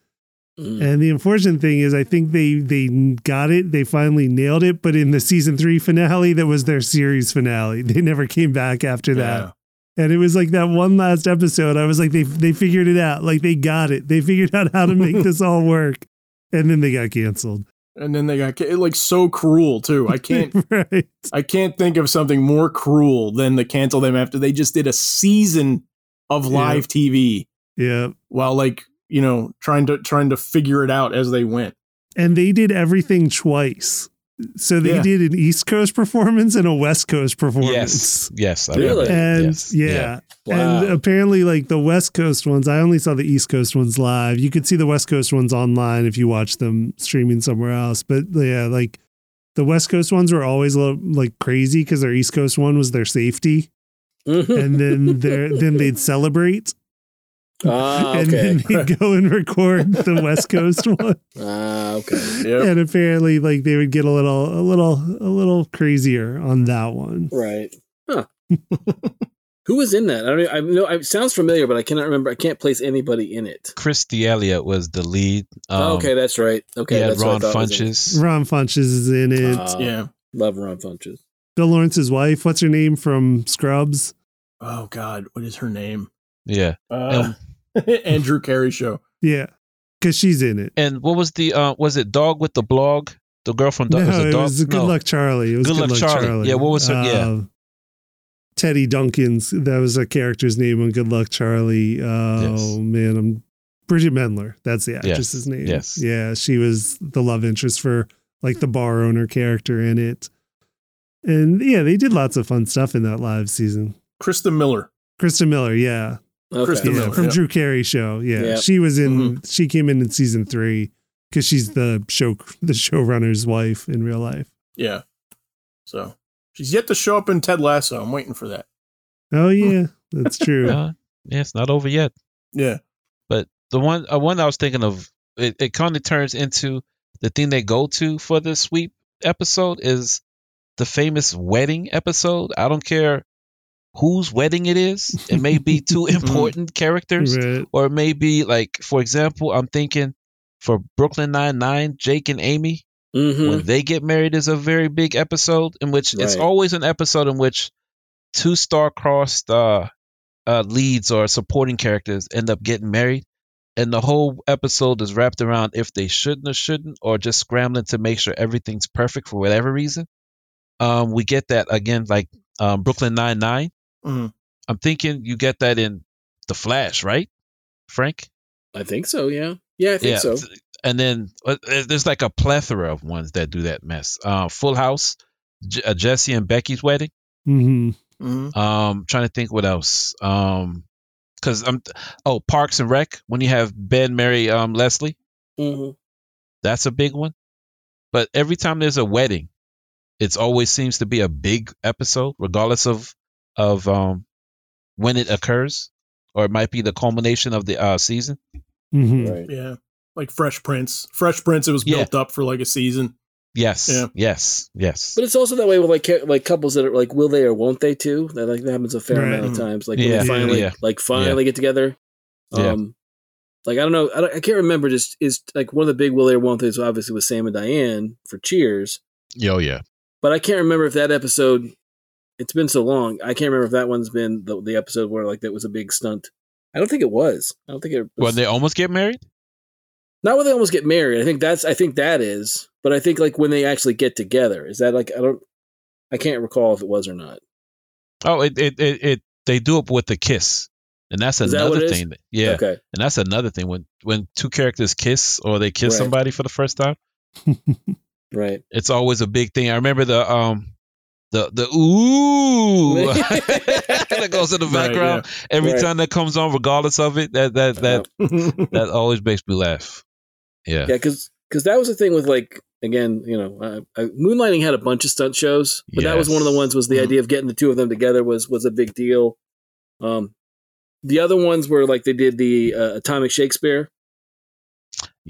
Mm. And the unfortunate thing is I think they they got it. They finally nailed it, but in the season 3 finale that was their series finale. [LAUGHS] They never came back after that. Yeah. And it was like that one last episode. I was like, they they figured it out. Like they got it. They figured out how to make this all work. And then they got canceled. And then they got ca- like so cruel too. I can't [LAUGHS] right. I can't think of something more cruel than to cancel them after they just did a season of Yeah. live TV Yeah. while like, you know, trying to trying to figure it out as they went. And they did everything twice. So they Yeah. did an East Coast performance and a West Coast performance. Yes. Yes. I Really? And yes. yeah. Wow. And apparently, like the West Coast ones, I only saw the East Coast ones live. You could see the West Coast ones online if you watch them streaming somewhere else. But yeah, like the West Coast ones were always a little, like crazy because their East Coast one was their safety, Mhm. and then their then they'd celebrate, ah, and okay. then they'd [LAUGHS] go and record the West Coast one. Ah, okay. Yep. And apparently, like they would get a little, a little, a little crazier on that one. Right. Huh. Who was in that? I don't. I know. It sounds familiar, but I cannot remember. I can't place anybody in it. Chris D'Elia was the lead. Um, oh, okay, that's right. Okay, he had that's what I Ron thought was in it. Funches. Ron Funches is in it. Ah. yeah. Love Ron Funches. Bill Lawrence's wife, what's her name from Scrubs? Oh God, what is her name? Yeah. Uh, [LAUGHS] Andrew Carey show. Yeah, because she's in it. And what was the uh was it Dog with the blog? The girl from Dog no, was it it was Good no. Luck Charlie. It was Good Good, Luck Luck, Charlie. Charlie. Yeah, what was her- yeah. Uh, Teddy Dunkins. That was a character's name on Good Luck Charlie. Oh Yes. man, I'm Bridgit Mendler. That's the actress's name. yes. Yeah, she was the love interest for like the bar owner character in it. And yeah, they did lots of fun stuff in that live season. Christa Miller. Christa Miller, yeah, Okay. Kristen yeah, Miller, from yeah. Drew Carey show. Yeah, Yeah. she was in. She came in in season three because she's the show the showrunner's wife in real life. Yeah. So she's yet to show up in Ted Lasso. I'm waiting for that. Oh yeah, that's [LAUGHS] true. Uh, yeah, it's not over yet. Yeah. But the one uh, one I was thinking of, it, it kind of turns into the thing they go to for the sweep episode is the famous wedding episode. I don't care whose wedding it is. It may be two [LAUGHS] important characters, Right. or it may be like, for example, I'm thinking for Brooklyn Nine Nine, Jake and Amy Mm-hmm. when they get married is a very big episode in which it's always an episode in which two star-crossed uh, uh, leads or supporting characters end up getting married and the whole episode is wrapped around if they shouldn't or shouldn't or just scrambling to make sure everything's perfect for whatever reason um, we get that again like um, brooklyn 99 Mhm. i'm thinking you get that in the flash right frank I think so. Yeah. Yeah, I think yeah. so. And then uh, there's like a plethora of ones that do that mess. Uh, Full House, J- uh, Jesse and Becky's wedding. Mm-hmm. Mm-hmm. Um, trying to think what else. Um, because I'm oh Parks and Rec when you have Ben, Mary, um, Leslie. hmm That's a big one. But every time there's a wedding, it's always seems to be a big episode, regardless of of um when it occurs, or it might be the culmination of the uh season. hmm Right. Yeah. Like Fresh Prince. Fresh Prince, it was Yeah. built up for like a season. Yes, Yeah. yes, yes. But it's also that way with like like couples that are like will they or won't they too. That like that happens a fair Right. amount of times. Like when Yeah. they finally Yeah. like finally get together. Yeah. Um, like I don't know. I, don't, I can't remember. Just is like one of the big will they or won't they's obviously with Sam and Diane for Cheers. Oh yeah. But I can't remember if that episode it's been so long. I can't remember if that one's been the, the episode where like that was a big stunt. I don't think it was. I don't think it was. Well, they almost get married. not when they almost get married. I think that's. I think that is. But I think like when they actually get together. Is that like I don't. I can't recall if it was or not. Oh, it it it, it they do it with the kiss, and that's Is another it is? thing. That, yeah, Okay. and that's another thing when when two characters kiss or they kiss Right. somebody for the first time. [LAUGHS] Right. It's always a big thing. I remember the um the the ooh [LAUGHS] that goes in the Right, background every Right. time that comes on, regardless of it. That that that that always makes me laugh. Yeah, Yeah, because because that was the thing with like again, you know, uh, uh, Moonlighting had a bunch of stunt shows, but that was one of the ones was the Mhm. idea of getting the two of them together was was a big deal. Um, the other ones were like they did the uh, Atomic Shakespeare,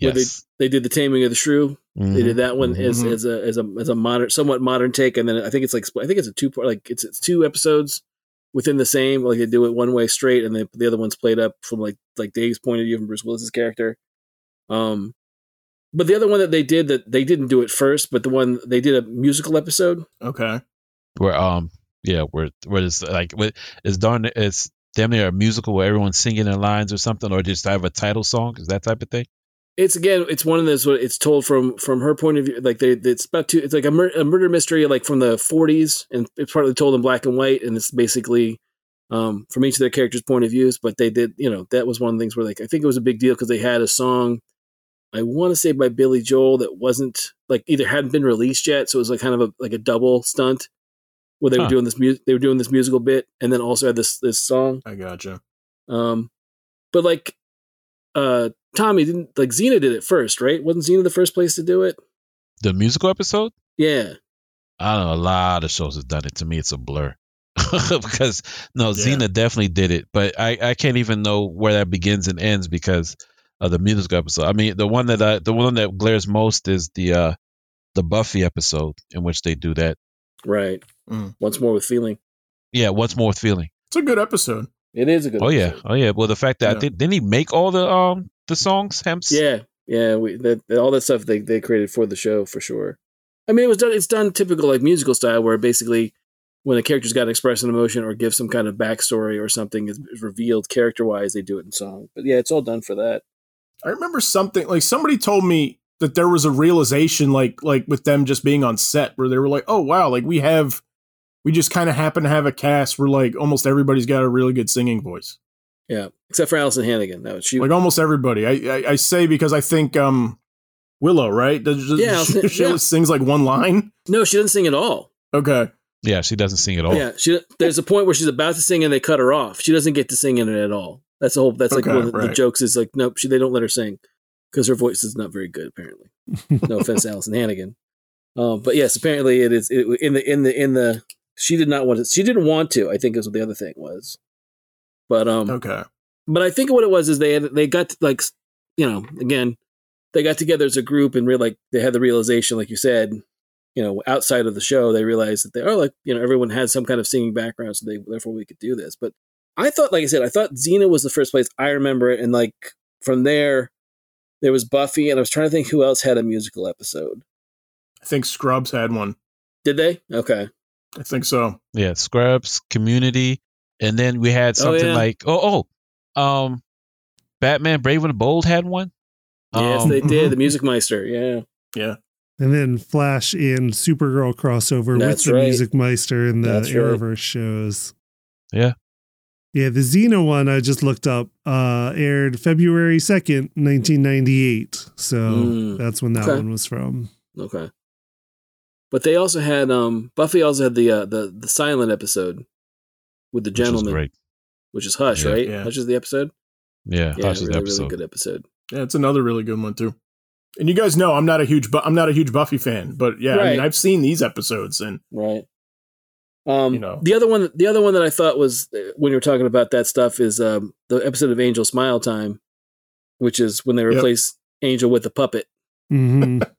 where they- they did the Taming of the Shrew. They did that one Mhm. as, as a as a as a modern, somewhat modern take, and then I think it's like I think it's a two part, like it's it's two episodes within the same. Like they do it one way straight, and the the other one's played up from like like Dave's point of view from Bruce Willis's character. Um, but the other one that they did that they didn't do it first, but the one they did a musical episode. okay. where um yeah where where it's like where it's darn it's damn near a musical where everyone's singing their lines or something or just have a title song is that type of thing It's again, it's one of those. It's told from from her point of view. Like they, it's about two. It's like a, mur- a murder mystery, like from the '40s, and it's partly told in black and white, and it's basically um, from each of their characters' point of views. But they did, you know, that was one of the things where like I think it was a big deal because they had a song. I want to say by Billy Joel that wasn't like either hadn't been released yet, so it was like kind of a like a double stunt where they Huh. were doing this music. They were doing this musical bit, and then also had this this song. I gotcha. Um, but like, uh, Tommy didn't like Xena did it first, right? Wasn't Xena the first place to do it? the musical episode Yeah, i don't know a lot of shows have done it to me it's a blur [LAUGHS] because no Yeah. xena definitely did it but i i can't even know where that begins and ends because of the musical episode i mean the one that i the one that glares most is the uh the buffy episode in which they do that right. Mm. Once more with feeling. yeah once more with feeling It's a good episode. It is a good. oh yeah oh yeah well the fact that I Yeah. think didn't he make all the um the songs Hems? yeah, yeah. We that, that- all that stuff they they created for the show for sure. I mean, it was done. It's done typical like musical style, where basically when a character's got to express an emotion or give some kind of backstory or something is, is revealed character wise, they do it in song. But yeah, it's all done for that. I remember something like somebody told me that there was a realization like like with them just being on set where they were like, "Oh wow, like we have we just kind of happen to have a cast where like almost everybody's got a really good singing voice. Yeah, except for Alyson Hannigan. That was she. Like almost everybody. I I, I say because I think um Willow, right? Does, does- Yeah, she, [LAUGHS] she yeah. sings like one line. no, she doesn't sing at all. Okay. yeah she doesn't sing at all Yeah, she. There's a point where she's about to sing and they cut her off. She doesn't get to sing in it at all. That's the whole. That's like Okay, one of the right. jokes. Is like, nope, she, they don't let her sing because her voice is not very good. Apparently, no [LAUGHS] offense, to Alyson Hannigan. Um, but yes, apparently it is it, in the in the in the. She did not want to. She didn't want to. I think is what the other thing was. But um, Okay. but I think what it was is they had they got like you know again they got together as a group and really like they had the realization like you said you know outside of the show they realized that they are like you know everyone has some kind of singing background so they therefore we could do this but I thought like I said I thought Xena was the first place I remember it and like from there there was Buffy and I was trying to think who else had a musical episode I think Scrubs had one. did they okay I think so. Yeah, Scrubs, Community, and then we had Oh, something yeah. like oh oh, um, Batman Brave and Bold had one. yes Um, they did mhm. the Music Meister yeah Yeah. And then Flash and Supergirl crossover That's with the right. Music Meister and the That's right. Arrowverse shows. Yeah. Yeah, the Xena one I just looked up uh aired February 2nd, 1998. So Mm. that's when that Okay. one was from. Okay. But they also had um Buffy also had the uh, the the silent episode with the which was gentleman, great. which is Hush, Yeah. right? Yeah. Hush is the episode. Yeah, Yeah, Hush is really, the really good episode. Yeah, it's another really good one too. And you guys know I'm not a huge Bu- I'm not a huge Buffy fan, but yeah, I mean I've seen these episodes and Right. Um, You know. the other one, the other one that I thought was uh, when you were talking about that stuff is um, the episode of Angel Smile Time, which is when they Yep. replace Angel with a puppet. Mm-hmm. [LAUGHS]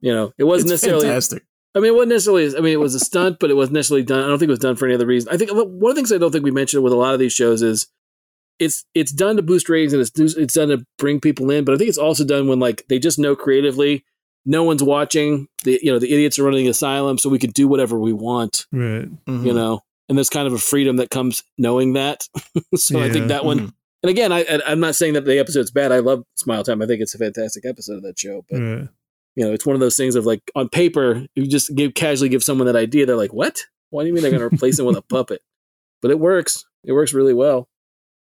You know, it wasn't it's necessarily. fantastic. I mean, it wasn't necessarily. I mean, it was a stunt, but it wasn't necessarily done. I don't think it was done for any other reason. I think one of the things I don't think we mentioned with a lot of these shows is it's it's done to boost ratings and it's it's done to bring people in. But I think it's also done when like they just know creatively no one's watching. The you know the idiots are running the asylum, so we can do whatever we want. Right. Mhm. You know, and there's kind of a freedom that comes knowing that. [LAUGHS] so I think that one. Mhm. And again, I, I I'm not saying that the episode's bad. I love Smile Time. I think it's a fantastic episode of that show. But Right. You know, it's one of those things of like on paper, you just give casually give someone that idea. They're like, what? Why do you mean they're going to replace him with a [LAUGHS] puppet? But it works. It works really well.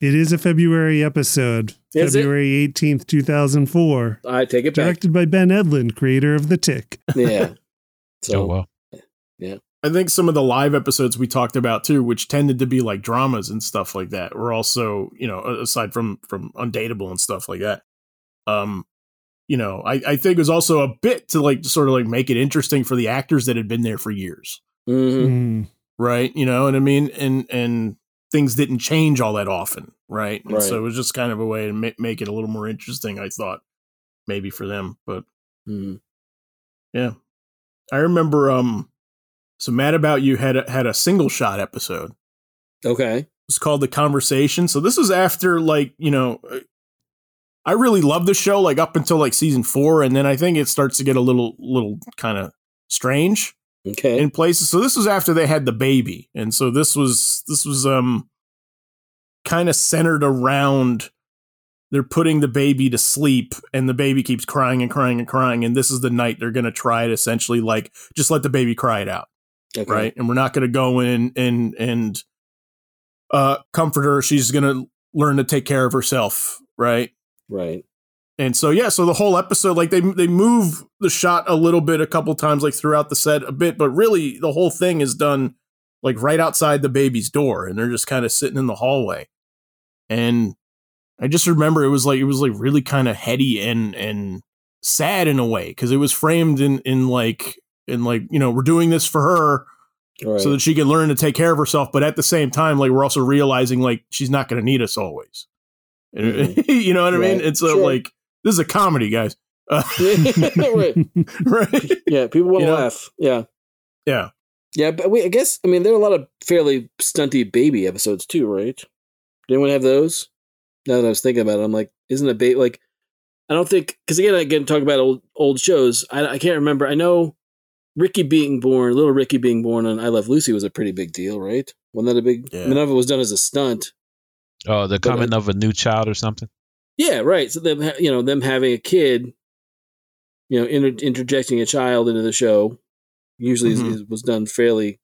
It is a February episode. Is? February 18th, 2004. I take it back. Directed by Ben Edlund, creator of The Tick. [LAUGHS] Yeah. [LAUGHS] So oh well. I think some of the live episodes we talked about too, which tended to be like dramas and stuff like that, were also, you know, aside from from undateable and stuff like that. Um, you know, I, I think it was also a bit to like sort of like make it interesting for the actors that had been there for years. mhm. Mm. right? You know what I mean? And and things didn't change all that often, right? And Right. So it was just kind of a way to ma- make it a little more interesting. I thought maybe for them, but Mhm. yeah, I remember. Um, so Mad About You had a, had a single shot episode. Okay. It's called The Conversation. So this was after like you know. I really love the show like up until like season four, and then I think it starts to get a little little kind of strange Okay. in places. So this was after they had the baby, and so this was this was um kind of centered around they're putting the baby to sleep, and the baby keeps crying and crying and crying, and this is the night they're gonna try it essentially like just let the baby cry it out, okay. right? And we're not gonna go in and and uh comfort her. She's gonna learn to take care of herself, right? Right. And so yeah, so the whole episode, like they they move the shot a little bit, a couple times, like throughout the set a bit, but really the whole thing is done like right outside the baby's door, and they're just kind of sitting in the hallway. And I just remember it was like it was like really kind of heady and and sad in a way because it was framed in in like in like you know we're doing this for her Right. so that she can learn to take care of herself, but at the same time, like we're also realizing like she's not going to need us always. [LAUGHS] you know what I mean? It's a, Sure. like this is a comedy, guys. [LAUGHS] Uh, right. [LAUGHS] right? Yeah. People want You to know? laugh. Yeah. Yeah. Yeah. But we, I guess, I mean, there are a lot of fairly stunty baby episodes too, right? Did anyone have those? Now that I was thinking about it, I'm like, isn't a baby like, I don't think, because again, again, talk about old, old shows. I, I can't remember. I know Ricky being born, little Ricky being born on I Love Lucy was a pretty big deal, right? Wasn't that a big, Yeah. I mean, none of it was done as a stunt. Oh, the But, uh, coming of a new child or something. Yeah, right. So them, you know, them having a kid, you know, inter- interjecting a child into the show, usually is- Mhm. is, was done fairly.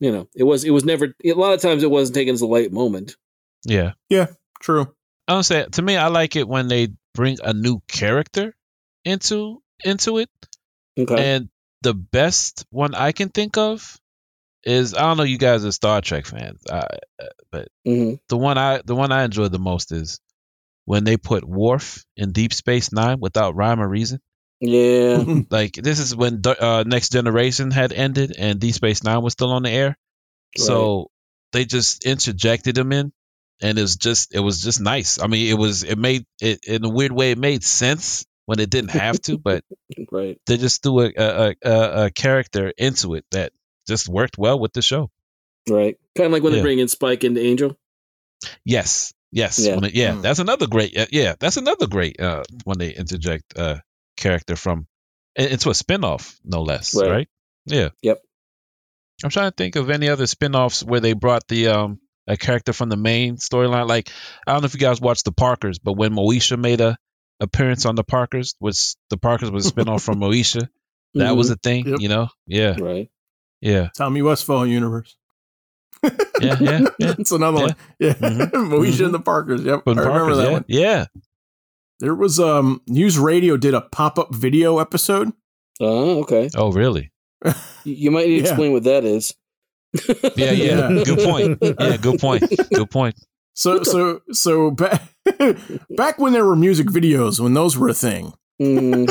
You know, it was it was never a lot of times it wasn't taken as a light moment. Yeah. Yeah. True. I don't say to me. I like it when they bring a new character into into it. Okay, And the best one I can think of is I don't know. You guys are Star Trek fans, uh, but hmm the one I the one I enjoy the most is when they put Worf in Deep Space Nine without rhyme or reason. yeah, [LAUGHS] Like this is when uh, Next Generation had ended and Deep Space Nine was still on the air. So they just interjected him in, and it was just it was just nice. I mean, it was it made it in a weird way. It made sense when it didn't have to, but [LAUGHS] right. they just threw a a, a, a character into it that just worked well with the show. Right. Kind of like when they bring in Spike into Angel. Yes, yes, Yeah. it- yeah. Mm. That's another great. uh, Yeah, that's another great uh, when they interject a character from into a spinoff, no less. Right. Right. Yeah. Yep. I'm trying to think of any other spinoffs where they brought the um a character from the main storyline. Like I don't know if you guys watched the Parkers, but when Moesha made a appearance on the Parkers, was the Parkers was a spinoff from [LAUGHS] Moesha. That was a thing, Yep. you know. Yeah, right. Yeah, Tommy Westphall universe. yeah, yeah, yeah. [LAUGHS] It's another Yeah. one. Yeah. Mhm. [LAUGHS] Moesha and the Parkers. Yep. From I remember Parkers, that yeah, one. yeah. There was um News Radio did a pop-up video episode. Oh, okay. Oh, really? [LAUGHS] You- You might need to Yeah. explain what that is. Yeah, yeah. Yeah. Good point. Yeah, good point. Good point. So so so back back when there were music videos, when those were a thing. Mm,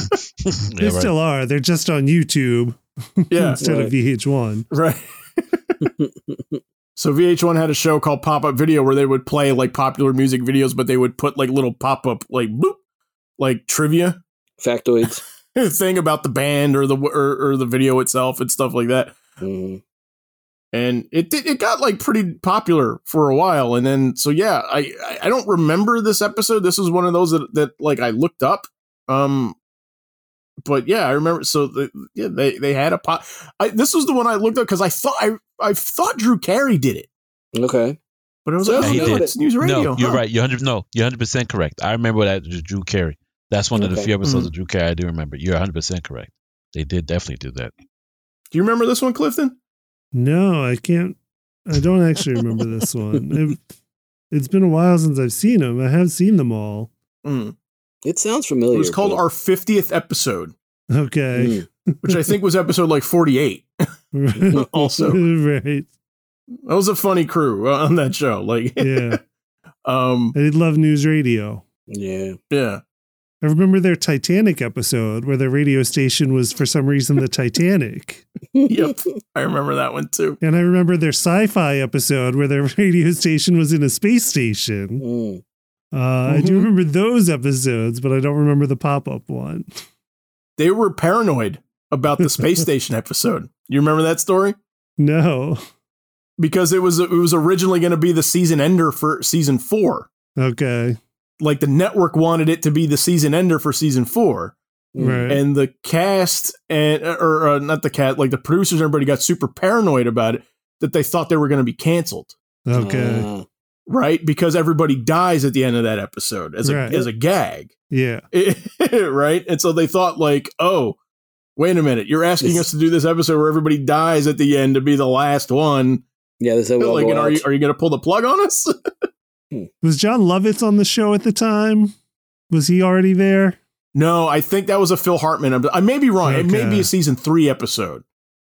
They Yeah, right. still are. They're just on YouTube [LAUGHS] Yeah. instead Right. of VH1. Right. so VH1 had a show called Pop Up Video where they would play like popular music videos, but they would put like little pop up like boop, like trivia factoids. [LAUGHS] thing about the band or the or, or the video itself and stuff like that. Mm, And it it got like pretty popular for a while, and then so yeah, I I- I don't remember this episode. This was one of those that that like I looked up, um, but yeah, I remember. So the, yeah, they they had a pot. I, this was the one I looked up because I thought I I thought Drew Carey did it, Okay. but it was So like, oh, he no, did. it's news radio. no, you're huh? right. You're hundred. No, you're hundred percent correct. I remember that was Drew Carey. That's one of the few episodes Mhm. of Drew Carey I do remember. You're hundred percent correct. They did definitely do that. Do you remember this one, Clifton? No, I can't. I don't actually remember this one. [LAUGHS] It, it's been a while since I've seen them. I have seen them all. Mm. It sounds familiar. It was called but- our 50th episode, Okay. Mm. [LAUGHS] which I think was episode like 48. [LAUGHS] Also. right. That was a funny crew on that show. Like, [LAUGHS] Yeah. um, I did love news radio. Yeah. yeah. I remember their Titanic episode where their radio station was for some reason the Titanic. Yep. I remember that one too. And I remember their sci-fi episode where their radio station was in a space station. Mm. Uh, I do Mhm. remember those episodes, but I don't remember the pop-up one. They were paranoid about the space [LAUGHS] station episode. You remember that story? No. Because it was it was originally going to be the season ender for season 4. Okay. Like the network wanted it to be the season ender for season 4. Mm. Right. and the cast and or uh, not the cat like the producers and everybody got super paranoid about it that they thought they were going to be canceled Okay. Ah. Right? Because everybody dies at the end of that episode as a Right. as a gag. Yeah. [LAUGHS] right? And so they thought like oh wait a minute. You're asking It's- us to do this episode where everybody dies at the end to be the last one. Yeah, this will like go and are you are you going to pull the plug on us? [LAUGHS] Was Jon Lovitz on the show at the time? Was he already there? no i think that was a phil hartman I'm- may be wrong. It may be a season 3 episode.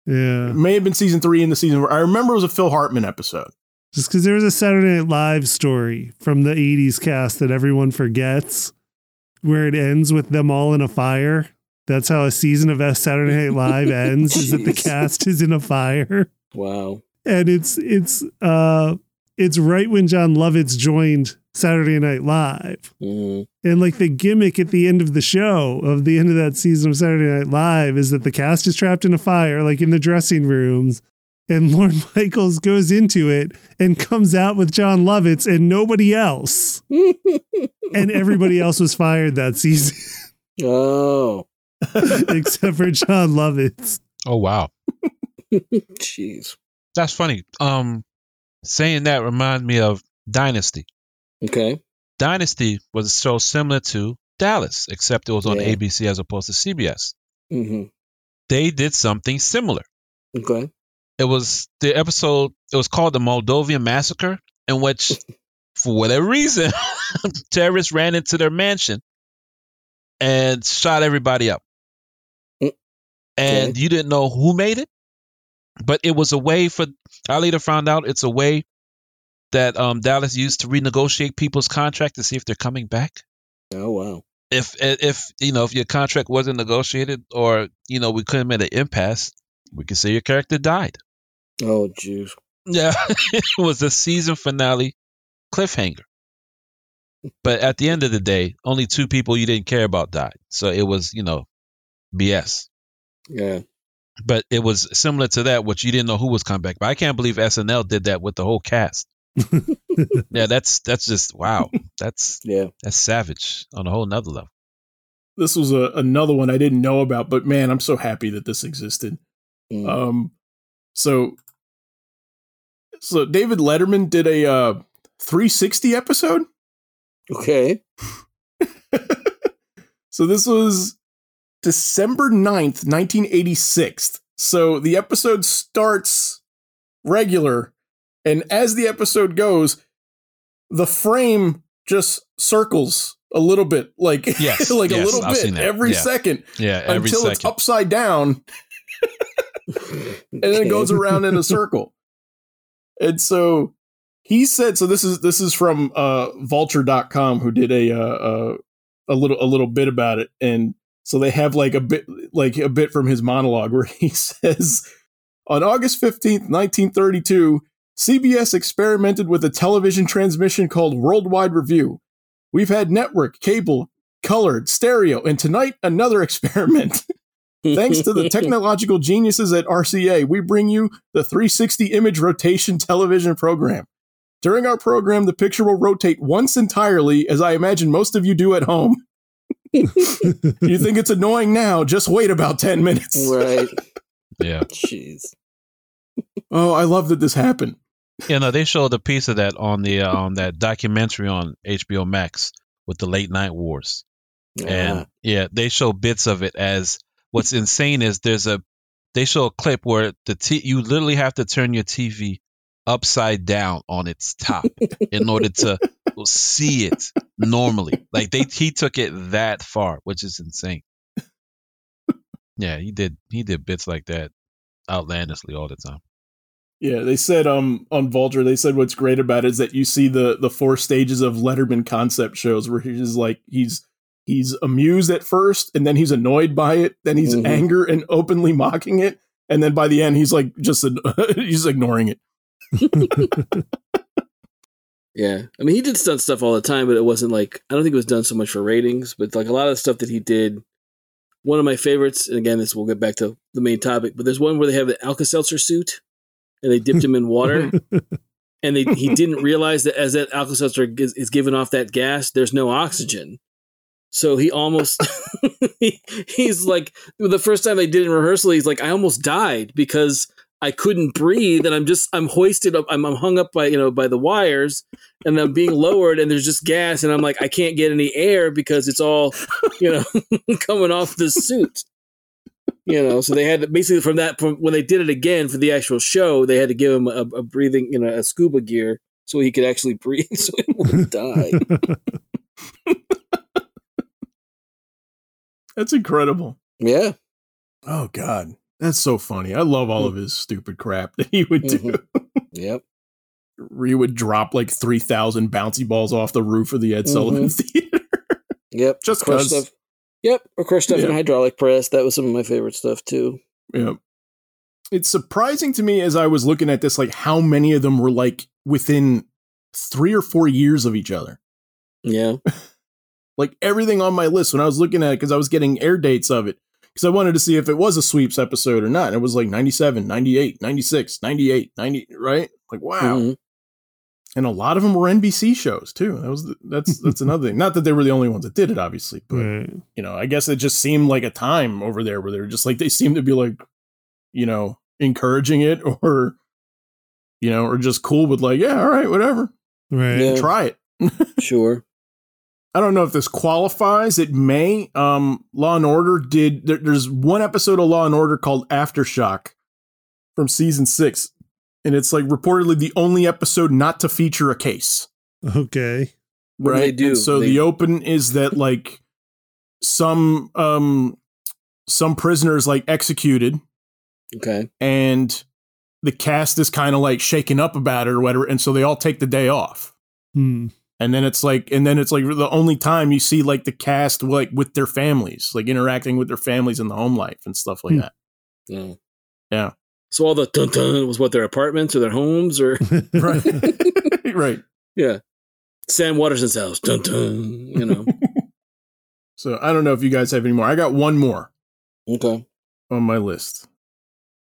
Yeah. it may have been season 3 in the season i remember it was a phil hartman episode Just because there was a Saturday Night Live story from the 80s cast that everyone forgets, where it ends with them all in a fire. That's how a season of Saturday Night Live [LAUGHS] ends, is that the cast is in a fire. Wow. And it's it's uh it's right when Jon Lovitz joined Saturday Night Live. Mm. And like the gimmick at the end of the show, of the end of that season of Saturday Night Live, is that the cast is trapped in a fire, like in the dressing rooms, and Lorne [LAUGHS] Michaels goes into it and comes out with Jon Lovitz and nobody else. [LAUGHS] And everybody else was fired that season [LAUGHS] oh. except for Jon Lovitz. Oh wow, Jeez. that's funny. Um, saying that reminds me of Dynasty. Okay. Dynasty was so similar to Dallas, except it was on Yeah. ABC as opposed to CBS. hmm They did something similar. Okay. It was the episode. It was called the Moldavian Massacre, in which, for whatever reason, [LAUGHS] terrorists ran into their mansion and shot everybody up. Mm. And Okay. you didn't know who made it, but it was a way for. I later found out it's a way that um, Dallas used to renegotiate people's contract to see if they're coming back. Oh wow. If if you know if your contract wasn't negotiated or you know we couldn't make an impasse, we could say your character died. Oh jeez. Yeah, [LAUGHS] it was a season finale cliffhanger. But at the end of the day, only two people you didn't care about died. So it was, you know, BS. Yeah. But it was similar to that, which you didn't know who was coming back. But I can't believe SNL did that with the whole cast. [LAUGHS] yeah, that's that's just wow. That's Yeah. that's savage on a whole nother level. this was a, another one I didn't know about, but man, I'm so happy that this existed. Mm. Um, so, so David Letterman did a uh, 360 episode. okay. [LAUGHS] So this was December 9th, 1986. So the episode starts regular, and as the episode goes, the frame just circles a little bit, like [LAUGHS] Yes, like a little I've bit every Yeah. second Yeah, every until it's upside down, [LAUGHS] and then it goes around in a circle. And so he said, so this is this is from uh vulture.com who did a uh, uh a little a little bit about it and so they have like a bit like a bit from his monologue where [LAUGHS] he says on August 15th, 1932, CBS experimented with a television transmission called Worldwide Review. We've had network, cable, colored, stereo, and tonight another [LAUGHS] experiment. Thanks to the [LAUGHS] technological geniuses at RCA, we bring you the 360 image rotation [LAUGHS] television program. During our program, the picture will rotate once entirely, as I imagine most of you do at home. [LAUGHS] you think it's annoying now? Just wait about ten minutes. right. Yeah. Jeez. Oh, I love that this happened. Yeah, no, they showed a piece of that on the uh, on that documentary on HBO Max with the late night wars. And Ah, yeah, they show bits of it as what's insane is there's a they show a clip where the t- you literally have to turn your TV upside down on its top in order to see it normally. Like they he took it that far, which is insane. Yeah, he did he did bits like that outlandishly all the time. Yeah, they said um on Vulture, they said what's great about it is that you see the the four stages of Letterman concept shows where he's like he's he's amused at first and then he's annoyed by it, then he's Mhm. anger and openly mocking it, and then by the end he's like just [LAUGHS] he's ignoring it. [LAUGHS] Yeah. I mean, he did stunt stuff all the time, but it wasn't like, I don't think it was done so much for ratings, but like a lot of the stuff that he did. One of my favorites, and again, this we'll get back to the main topic, but there's one where they have the Alka Seltzer suit and they dipped him in water. [LAUGHS] and they, he didn't realize that as that Alka Seltzer is, is giving off that gas, there's no oxygen. So he almost, [LAUGHS] he, he's like, the first time they did in rehearsal, he's like, I almost died because I couldn't breathe and I'm just, I'm hoisted up, I'm, I'm hung up by, you know, by the wires and I'm being lowered and there's just gas and I'm like, I can't get any air because it's all, you know, [LAUGHS] coming off the suit. You know, so they had to, basically from that from when they did it again for the actual show, they had to give him a, a breathing, you know, a scuba gear so he could actually [LAUGHS] breathe, so he wouldn't die. That's incredible. Yeah, Oh God, that's so funny. I love all of his stupid crap [LAUGHS] that he would do. Mhm. yep. He would drop like three thousand bouncy balls off the roof of the Ed Sullivan [LAUGHS] Theater. Yep. Just crush 'cause. stuff. Yep. Or crush stuff in Yeah. hydraulic press. That was some of my favorite stuff too. Yeah. It's surprising to me as I was looking at this, like how many of them were like within three or four years of each other. Yeah. [LAUGHS] Like everything on my list when I was looking at it, because I was getting air dates of it. Because I wanted to see if it was a sweeps episode or not. And it was like 97, 98, 96, 98, 90, right? Like, wow. Mhm. And a lot of them were NBC shows too. That was the, that's [LAUGHS] that's another thing. Not that they were the only ones that did it, obviously, but right. you know, I guess it just seemed like a time over there where they're just like they seem to be like, you know, encouraging it [LAUGHS] or, you know, or just cool with like, yeah, all right, whatever, Right. Yeah. try it. [LAUGHS] Sure. I don't know if this qualifies. It may. Um, Law and Order did. There, there's one episode of Law and Order called Aftershock from season six, and it's like reportedly the only episode not to feature a case. Okay. What right? they do? And so They- the open is that like some um some prisoners like executed Okay. and the cast is kind of like shaken up about it or whatever and so they all take the day off Hmm. And then it's like and then it's like the only time you see like the cast like with their families like interacting with their families in the home life and stuff like Hmm. that Yeah. Yeah. So all the dun dun was what their apartments or their homes or [LAUGHS] right [LAUGHS] right yeah. Sam Waterston's house. Dun dun. You know. [LAUGHS] so i don't know if you guys have any more i got one more okay. on my list.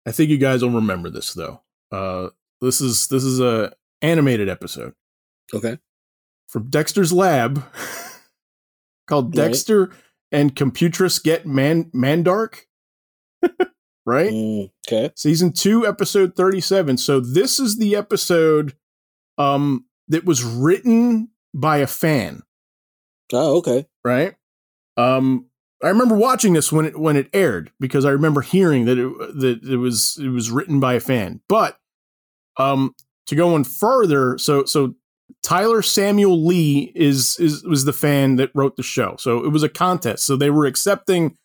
I think you guys will remember this though. Uh, this is this is a animated episode Okay. From Dexter's Lab [LAUGHS] called Right. Dexter and Computress Get Man Mandark. [LAUGHS] right? Mm, okay. Season 2 episode 37. So this is the episode um that was written by a fan Oh, okay. right? Um, I remember watching this when it when it aired because I remember hearing that it that it was it was written by a fan. But um, to go on further, so so Tyler Samuel Lee is is was the fan that wrote the show. So it was a contest. So they were accepting,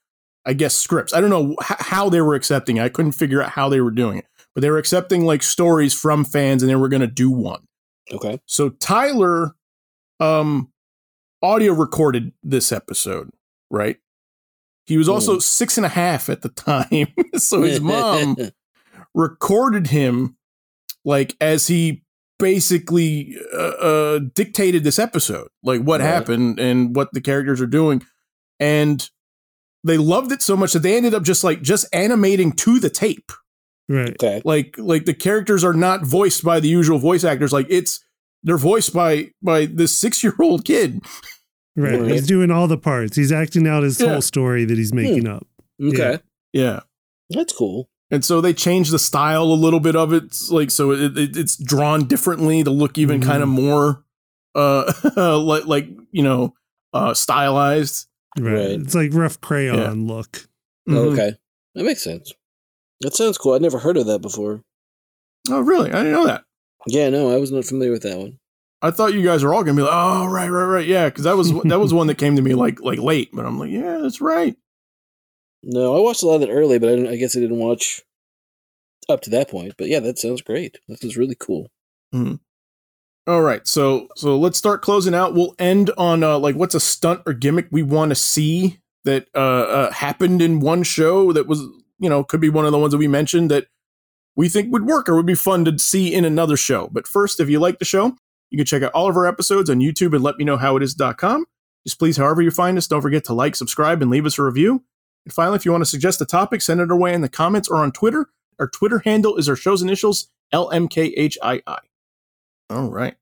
I guess, scripts. I don't know how they were accepting. it. I couldn't figure out how they were doing it, but they were accepting like stories from fans, and they were going to do one. Okay. So Tyler um audio recorded this episode, right? He was also six and a half at the time. [LAUGHS] so his mom [LAUGHS] recorded him like as he basically uh, uh dictated this episode, like what Right. happened and what the characters are doing. And they loved it so much that they ended up just like just animating to the tape Right. okay. like like the characters are not voiced by the usual voice actors like it's they're voiced by by this six year old kid Right. Right. He's doing all the parts. He's acting out his Yeah. whole story that he's making up. Okay, Yeah. that's cool. And so they changed the style a little bit of it, like so it, it, it's drawn differently to look even Mhm. kind of more, uh, [LAUGHS] like like you know, uh, stylized. Right. Right. It's like rough crayon look. Oh, Mhm. okay, that makes sense. That sounds cool. I'd never heard of that before. Oh, really? I didn't know that. Yeah, no, I was not familiar with that one. I thought you guys were all gonna be like, oh, right, right, right, yeah, because that was that was [LAUGHS] one that came to me like like late, but I'm like, yeah, that's right. No, I watched a lot of it early, but I, I guess I didn't watch up to that point. But yeah, that sounds great. That is really cool. All right, so so let's start closing out. We'll end on uh, like what's a stunt or gimmick we want to see that uh, uh, happened in one show that was you know could be one of the ones that we mentioned that we think would work or would be fun to see in another show. But first, if you like the show, you can check out all of our episodes on YouTube and let me know how it is.com. Just please, however you find us, don't forget to like, subscribe, and leave us a review. And finally, if you want to suggest a topic, send it our way in the comments or on Twitter. Our Twitter handle is our show's initials, LMKHII. All right.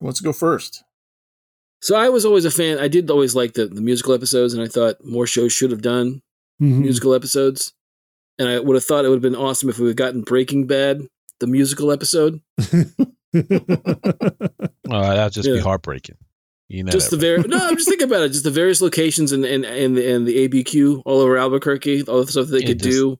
Let's go first? So I was always a fan. I did always like the, the musical episodes, and I thought more shows should have done Mhm. musical episodes. And I would have thought it would have been awesome if we had gotten Breaking Bad, the musical episode. [LAUGHS] Oh, that'd just be Yeah. heartbreaking. You know, just the very no, I'm just thinking about it. Just the various locations and and and the, and the ABQ all over Albuquerque, all the stuff they could just- do.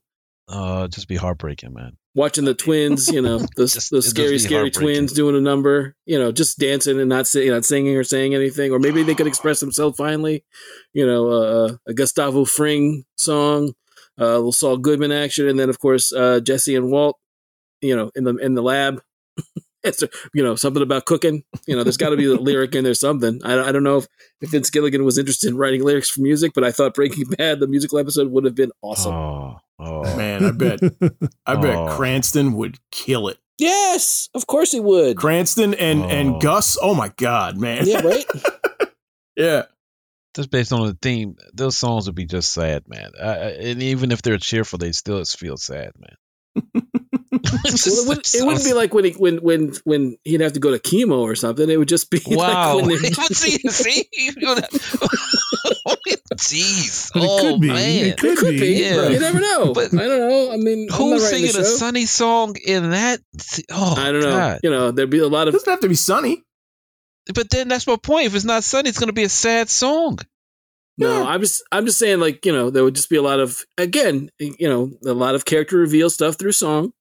uh, just be heartbreaking, man. Watching the twins, you know, those Just- those scary, scary twins doing a number, you know, just dancing and not sing, not singing or saying anything, or maybe they could express themselves finally. You know, uh, a Gustavo Fring song, uh, a little Saul Goodman action, and then of course uh, Jesse and Walt, you know, in the in the lab. [LAUGHS] it's you know something about cooking. You know, there's got to be a [LAUGHS] lyric in there something. I, I don't know if, if Vince Gilligan was interested in writing lyrics for music, but I thought Breaking [LAUGHS] Bad, the musical episode, would have been awesome. Oh, oh. Man, I bet I bet Oh. Cranston would kill it. Yes, of course he would. Cranston and Oh. and Gus. Oh my god, man. Yeah, right. [LAUGHS] yeah. just based on the theme, those songs would be just sad, man. I, I- and even if they're cheerful, they still feel sad, man. It's Well, it, wouldn't, it wouldn't be like when he when when when he'd have to go to chemo or something. It would just be [LAUGHS] Wow. like when [LAUGHS] they, see, [LAUGHS] see, you know jeez. But it oh could be. man, It could it could be. Yeah. You never know. But- I don't know. I mean, who's not writing the singing a sunny song in that? Oh, I don't know. God. You know, there'd be a lot of. It of doesn't have to be sunny. But then that's my point. If it's not sunny, it's going to be a sad song. no. Yeah. I'm just I'm just saying like you know there would just be a lot of again you know a lot of character reveal stuff through song.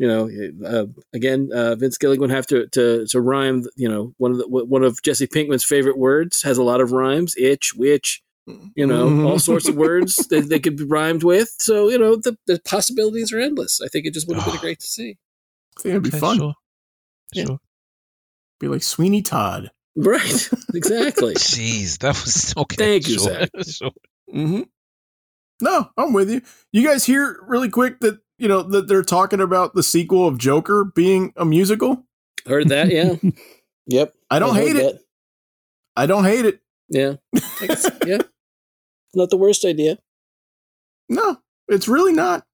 You know, uh, again, uh, Vince Gilligan would have to, to to rhyme. You know, one of the one of Jesse Pinkman's favorite words has a lot of rhymes: itch, witch, you know, Mhm. all sorts of words [LAUGHS] that they could be rhymed with. So, you know, the, the possibilities are endless. I think it just would have been great to see. I think it'd be Okay, fun. Sure. Yeah. Sure. Be like Sweeney Todd. Right. [LAUGHS] Exactly. [LAUGHS] Jeez, that was okay. Thank you, sure, Zach. sure. Mm-hmm. No, I'm with you. You guys hear really quick that you know that they're talking about the sequel of Joker being a musical. Heard that? Yeah. [LAUGHS] Yep. I don't heard hate it. that. I don't hate it. Yeah. [LAUGHS] Yeah. Not the worst idea. No, it's really not.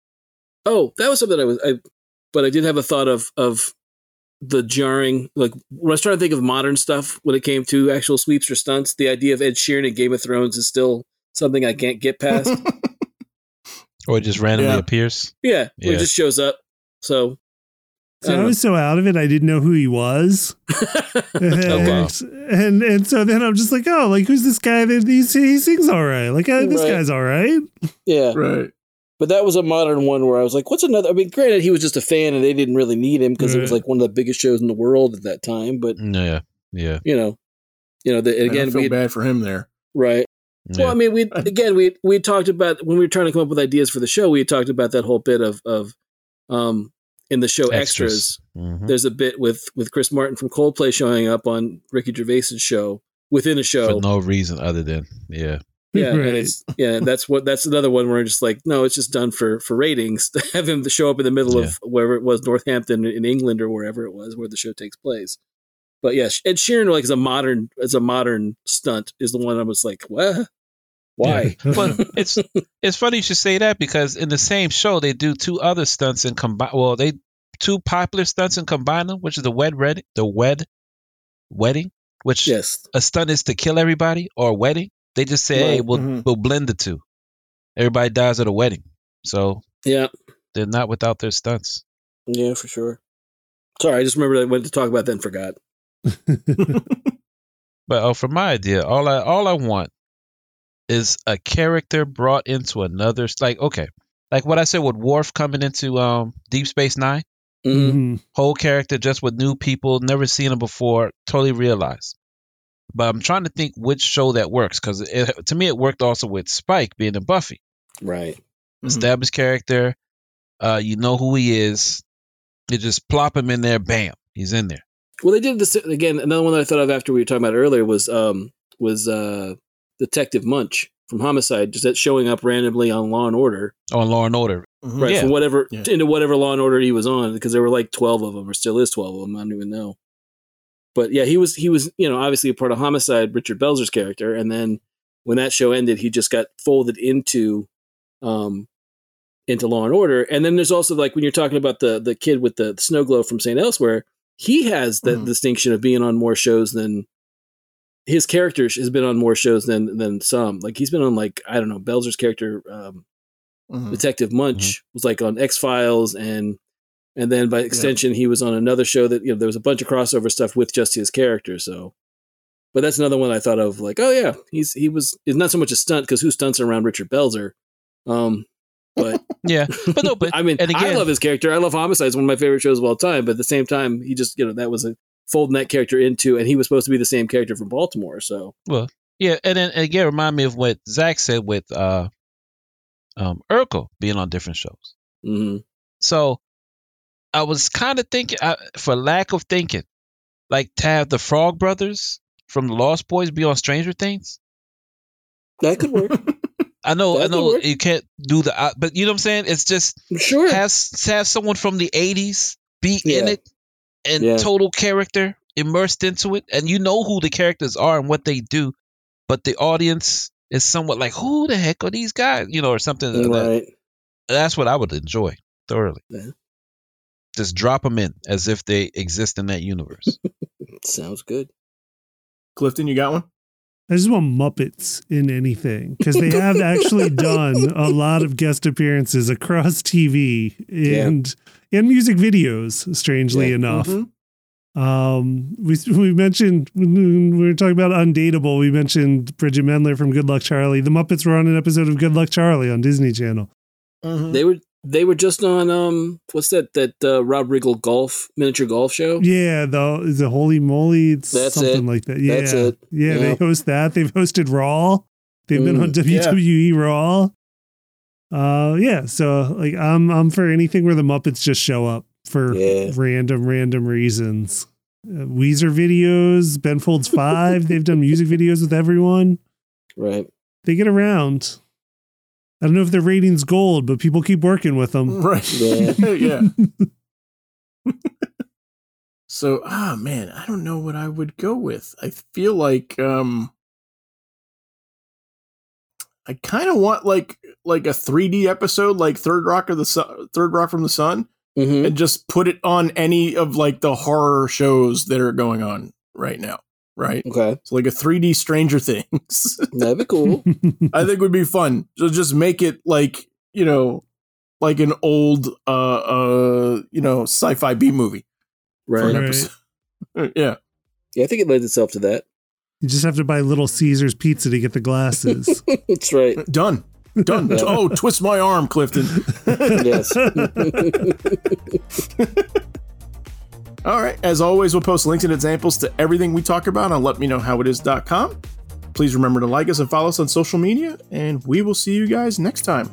Oh, that was something I was, I, but I did have a thought of, of the jarring, like when I was trying to think of modern stuff when it came to actual sweeps or stunts, the idea of Ed Sheeran in Game of Thrones is still something I can't get past. [LAUGHS] Or it just randomly Yeah. appears. yeah. It just shows up. So. So I don't was so out of it, I didn't know who he was. [LAUGHS] oh, wow. and and so then I'm just like, oh, like who's this guy that he, he sings all right? Like uh, this Right. guy's all right. Yeah. right. But that was a modern one where I was like, what's another? I mean, granted, he was just a fan and they didn't really need him because it was like one of the biggest shows in the world at that time. But, Yeah. Yeah. you know, you know, the, Again, again, I feel we bad for him there. right. Yeah. Well, I mean, we [LAUGHS] again, we we talked about when we were trying to come up with ideas for the show. We talked about that whole bit of of um in the show extras. Mhm. There's a bit with with Chris Martin from Coldplay showing up on Ricky Gervais's show within a show. For no reason other than, yeah. yeah, Right. and it's yeah, that's what that's another one where just like no, it's just done for for ratings [LAUGHS] to have him to show up in the middle of wherever it was, Northampton in England or wherever it was where the show takes place. But yes, Ed Sheeran like as a modern as a modern stunt is the one I was like, what? Why? [LAUGHS] But it's it's funny you should say that because in the same show they do two other stunts and combine. Well, they two popular stunts and combine them, which is the wed red, the wed wedding, which Yes. a stunt is to kill everybody or a wedding. They just say, "Hey, we'll Mhm. we'll blend the two. Everybody dies at a wedding, so Yeah. they're not without their stunts. Yeah, for sure. Sorry, I just remembered I went to talk about that and forgot. [LAUGHS] But uh, for my idea, all I all I want is a character brought into another. Like okay, like what I said with Worf coming into um Deep Space Nine. Mhm. Mhm. whole character just with new people, never seen him before, totally realized. But I'm trying to think which show that works because to me it worked also with Spike being in Buffy, Right. Mhm. established character. Uh, you know who he is. You just plop him in there, bam, he's in there. Well, they did this again. Another one that I thought of after we were talking about earlier was um was uh Detective Munch from Homicide, just that showing up randomly on Law and Order, On Law and Order, Mhm. right? Yeah. From whatever Yeah. into whatever Law and Order he was on, because there were like twelve of them, or still is twelve of them. I don't even know. But yeah, he was he was you know obviously a part of Homicide, Richard Belzer's character, and then when that show ended, he just got folded into um into Law and Order. And then there's also like when you're talking about the the kid with the, snow globe from St. Elsewhere, he has the Mhm. distinction of being on more shows than his character has been on more shows than than some. Like he's been on like I don't know Belzer's character um, Mhm. Detective Munch was like on X Files and and then by extension he was on another show that you know there was a bunch of crossover stuff with just his character. So, but that's another one I thought of like oh yeah he's he was it's not so much a stunt because who stunts around Richard Belzer, um, but [LAUGHS] yeah. But no, [LAUGHS] but I mean and I love his character. I love Homicide. It's one of my favorite shows of all time. But at the same time he just you know that was a folding that character into and he was supposed to be the same character from Baltimore. So well, yeah, and then again, remind me of what Zach said with uh, um, Urkel being on different shows. mhm. So I was kind of thinking, uh, for lack of thinking, like to have the Frog Brothers from the Lost Boys be on Stranger Things. that could work. I know, That I know, you can't do the, uh, but you know what I'm saying. It's just sure. have have someone from the '80s be in it and Yeah. total character immersed into it, and you know who the characters are and what they do, but the audience is somewhat like, who the heck are these guys? You know, or something. like that. right. That's what I would enjoy thoroughly. Yeah. Just drop them in as if they exist in that universe. [LAUGHS] Sounds good. Clifton, you got one? I just want Muppets in anything because they have actually [LAUGHS] done a lot of guest appearances across TV and and music videos. Strangely Yeah. enough, Mhm. um, we we mentioned when we were talking about Undateable. We mentioned Bridgit Mendler from Good Luck Charlie. The Muppets were on an episode of Good Luck Charlie on Disney Channel. Mhm. They were they were just on um what's that that uh, Rob Riggle golf miniature golf show? Yeah, the is it Holey Moley? It's That's something it. like that. Yeah, That's it. yeah. They host that. They've hosted Raw. They've been Mm, on WWE Raw. Uh, yeah. So like, I'm I'm for anything where the Muppets just show up for Yeah. random random reasons. Uh, Weezer videos, Ben Folds [LAUGHS] Five. they've done music videos with everyone. Right. They get around. I don't know if their ratings gold, but people keep working with them. [LAUGHS] Right. Yeah. [LAUGHS] yeah. [LAUGHS] So, ah, man, I don't know what I would go with. I feel like um I kind of want like like a 3D episode like Third Rock of the Sun, Third Rock from the Sun hmm and just put it on any of like the horror shows that are going on right now, right? Okay. So like a 3D Stranger Things. [LAUGHS] That'd be cool. I think would be fun. So just make it like, you know, like an old uh uh you know, sci-fi B movie for Right. an Right. [LAUGHS] yeah. Yeah, I think it lends itself to that. you just have to buy Little Caesars pizza to get the glasses. [LAUGHS] That's right. Done. Done. Yeah. Oh, twist my arm, Clifton. Yes. All right. As always, we'll post links and examples to everything we talk about on letmeknowhowitis.com. Please remember to like us and follow us on social media, and we will see you guys next time.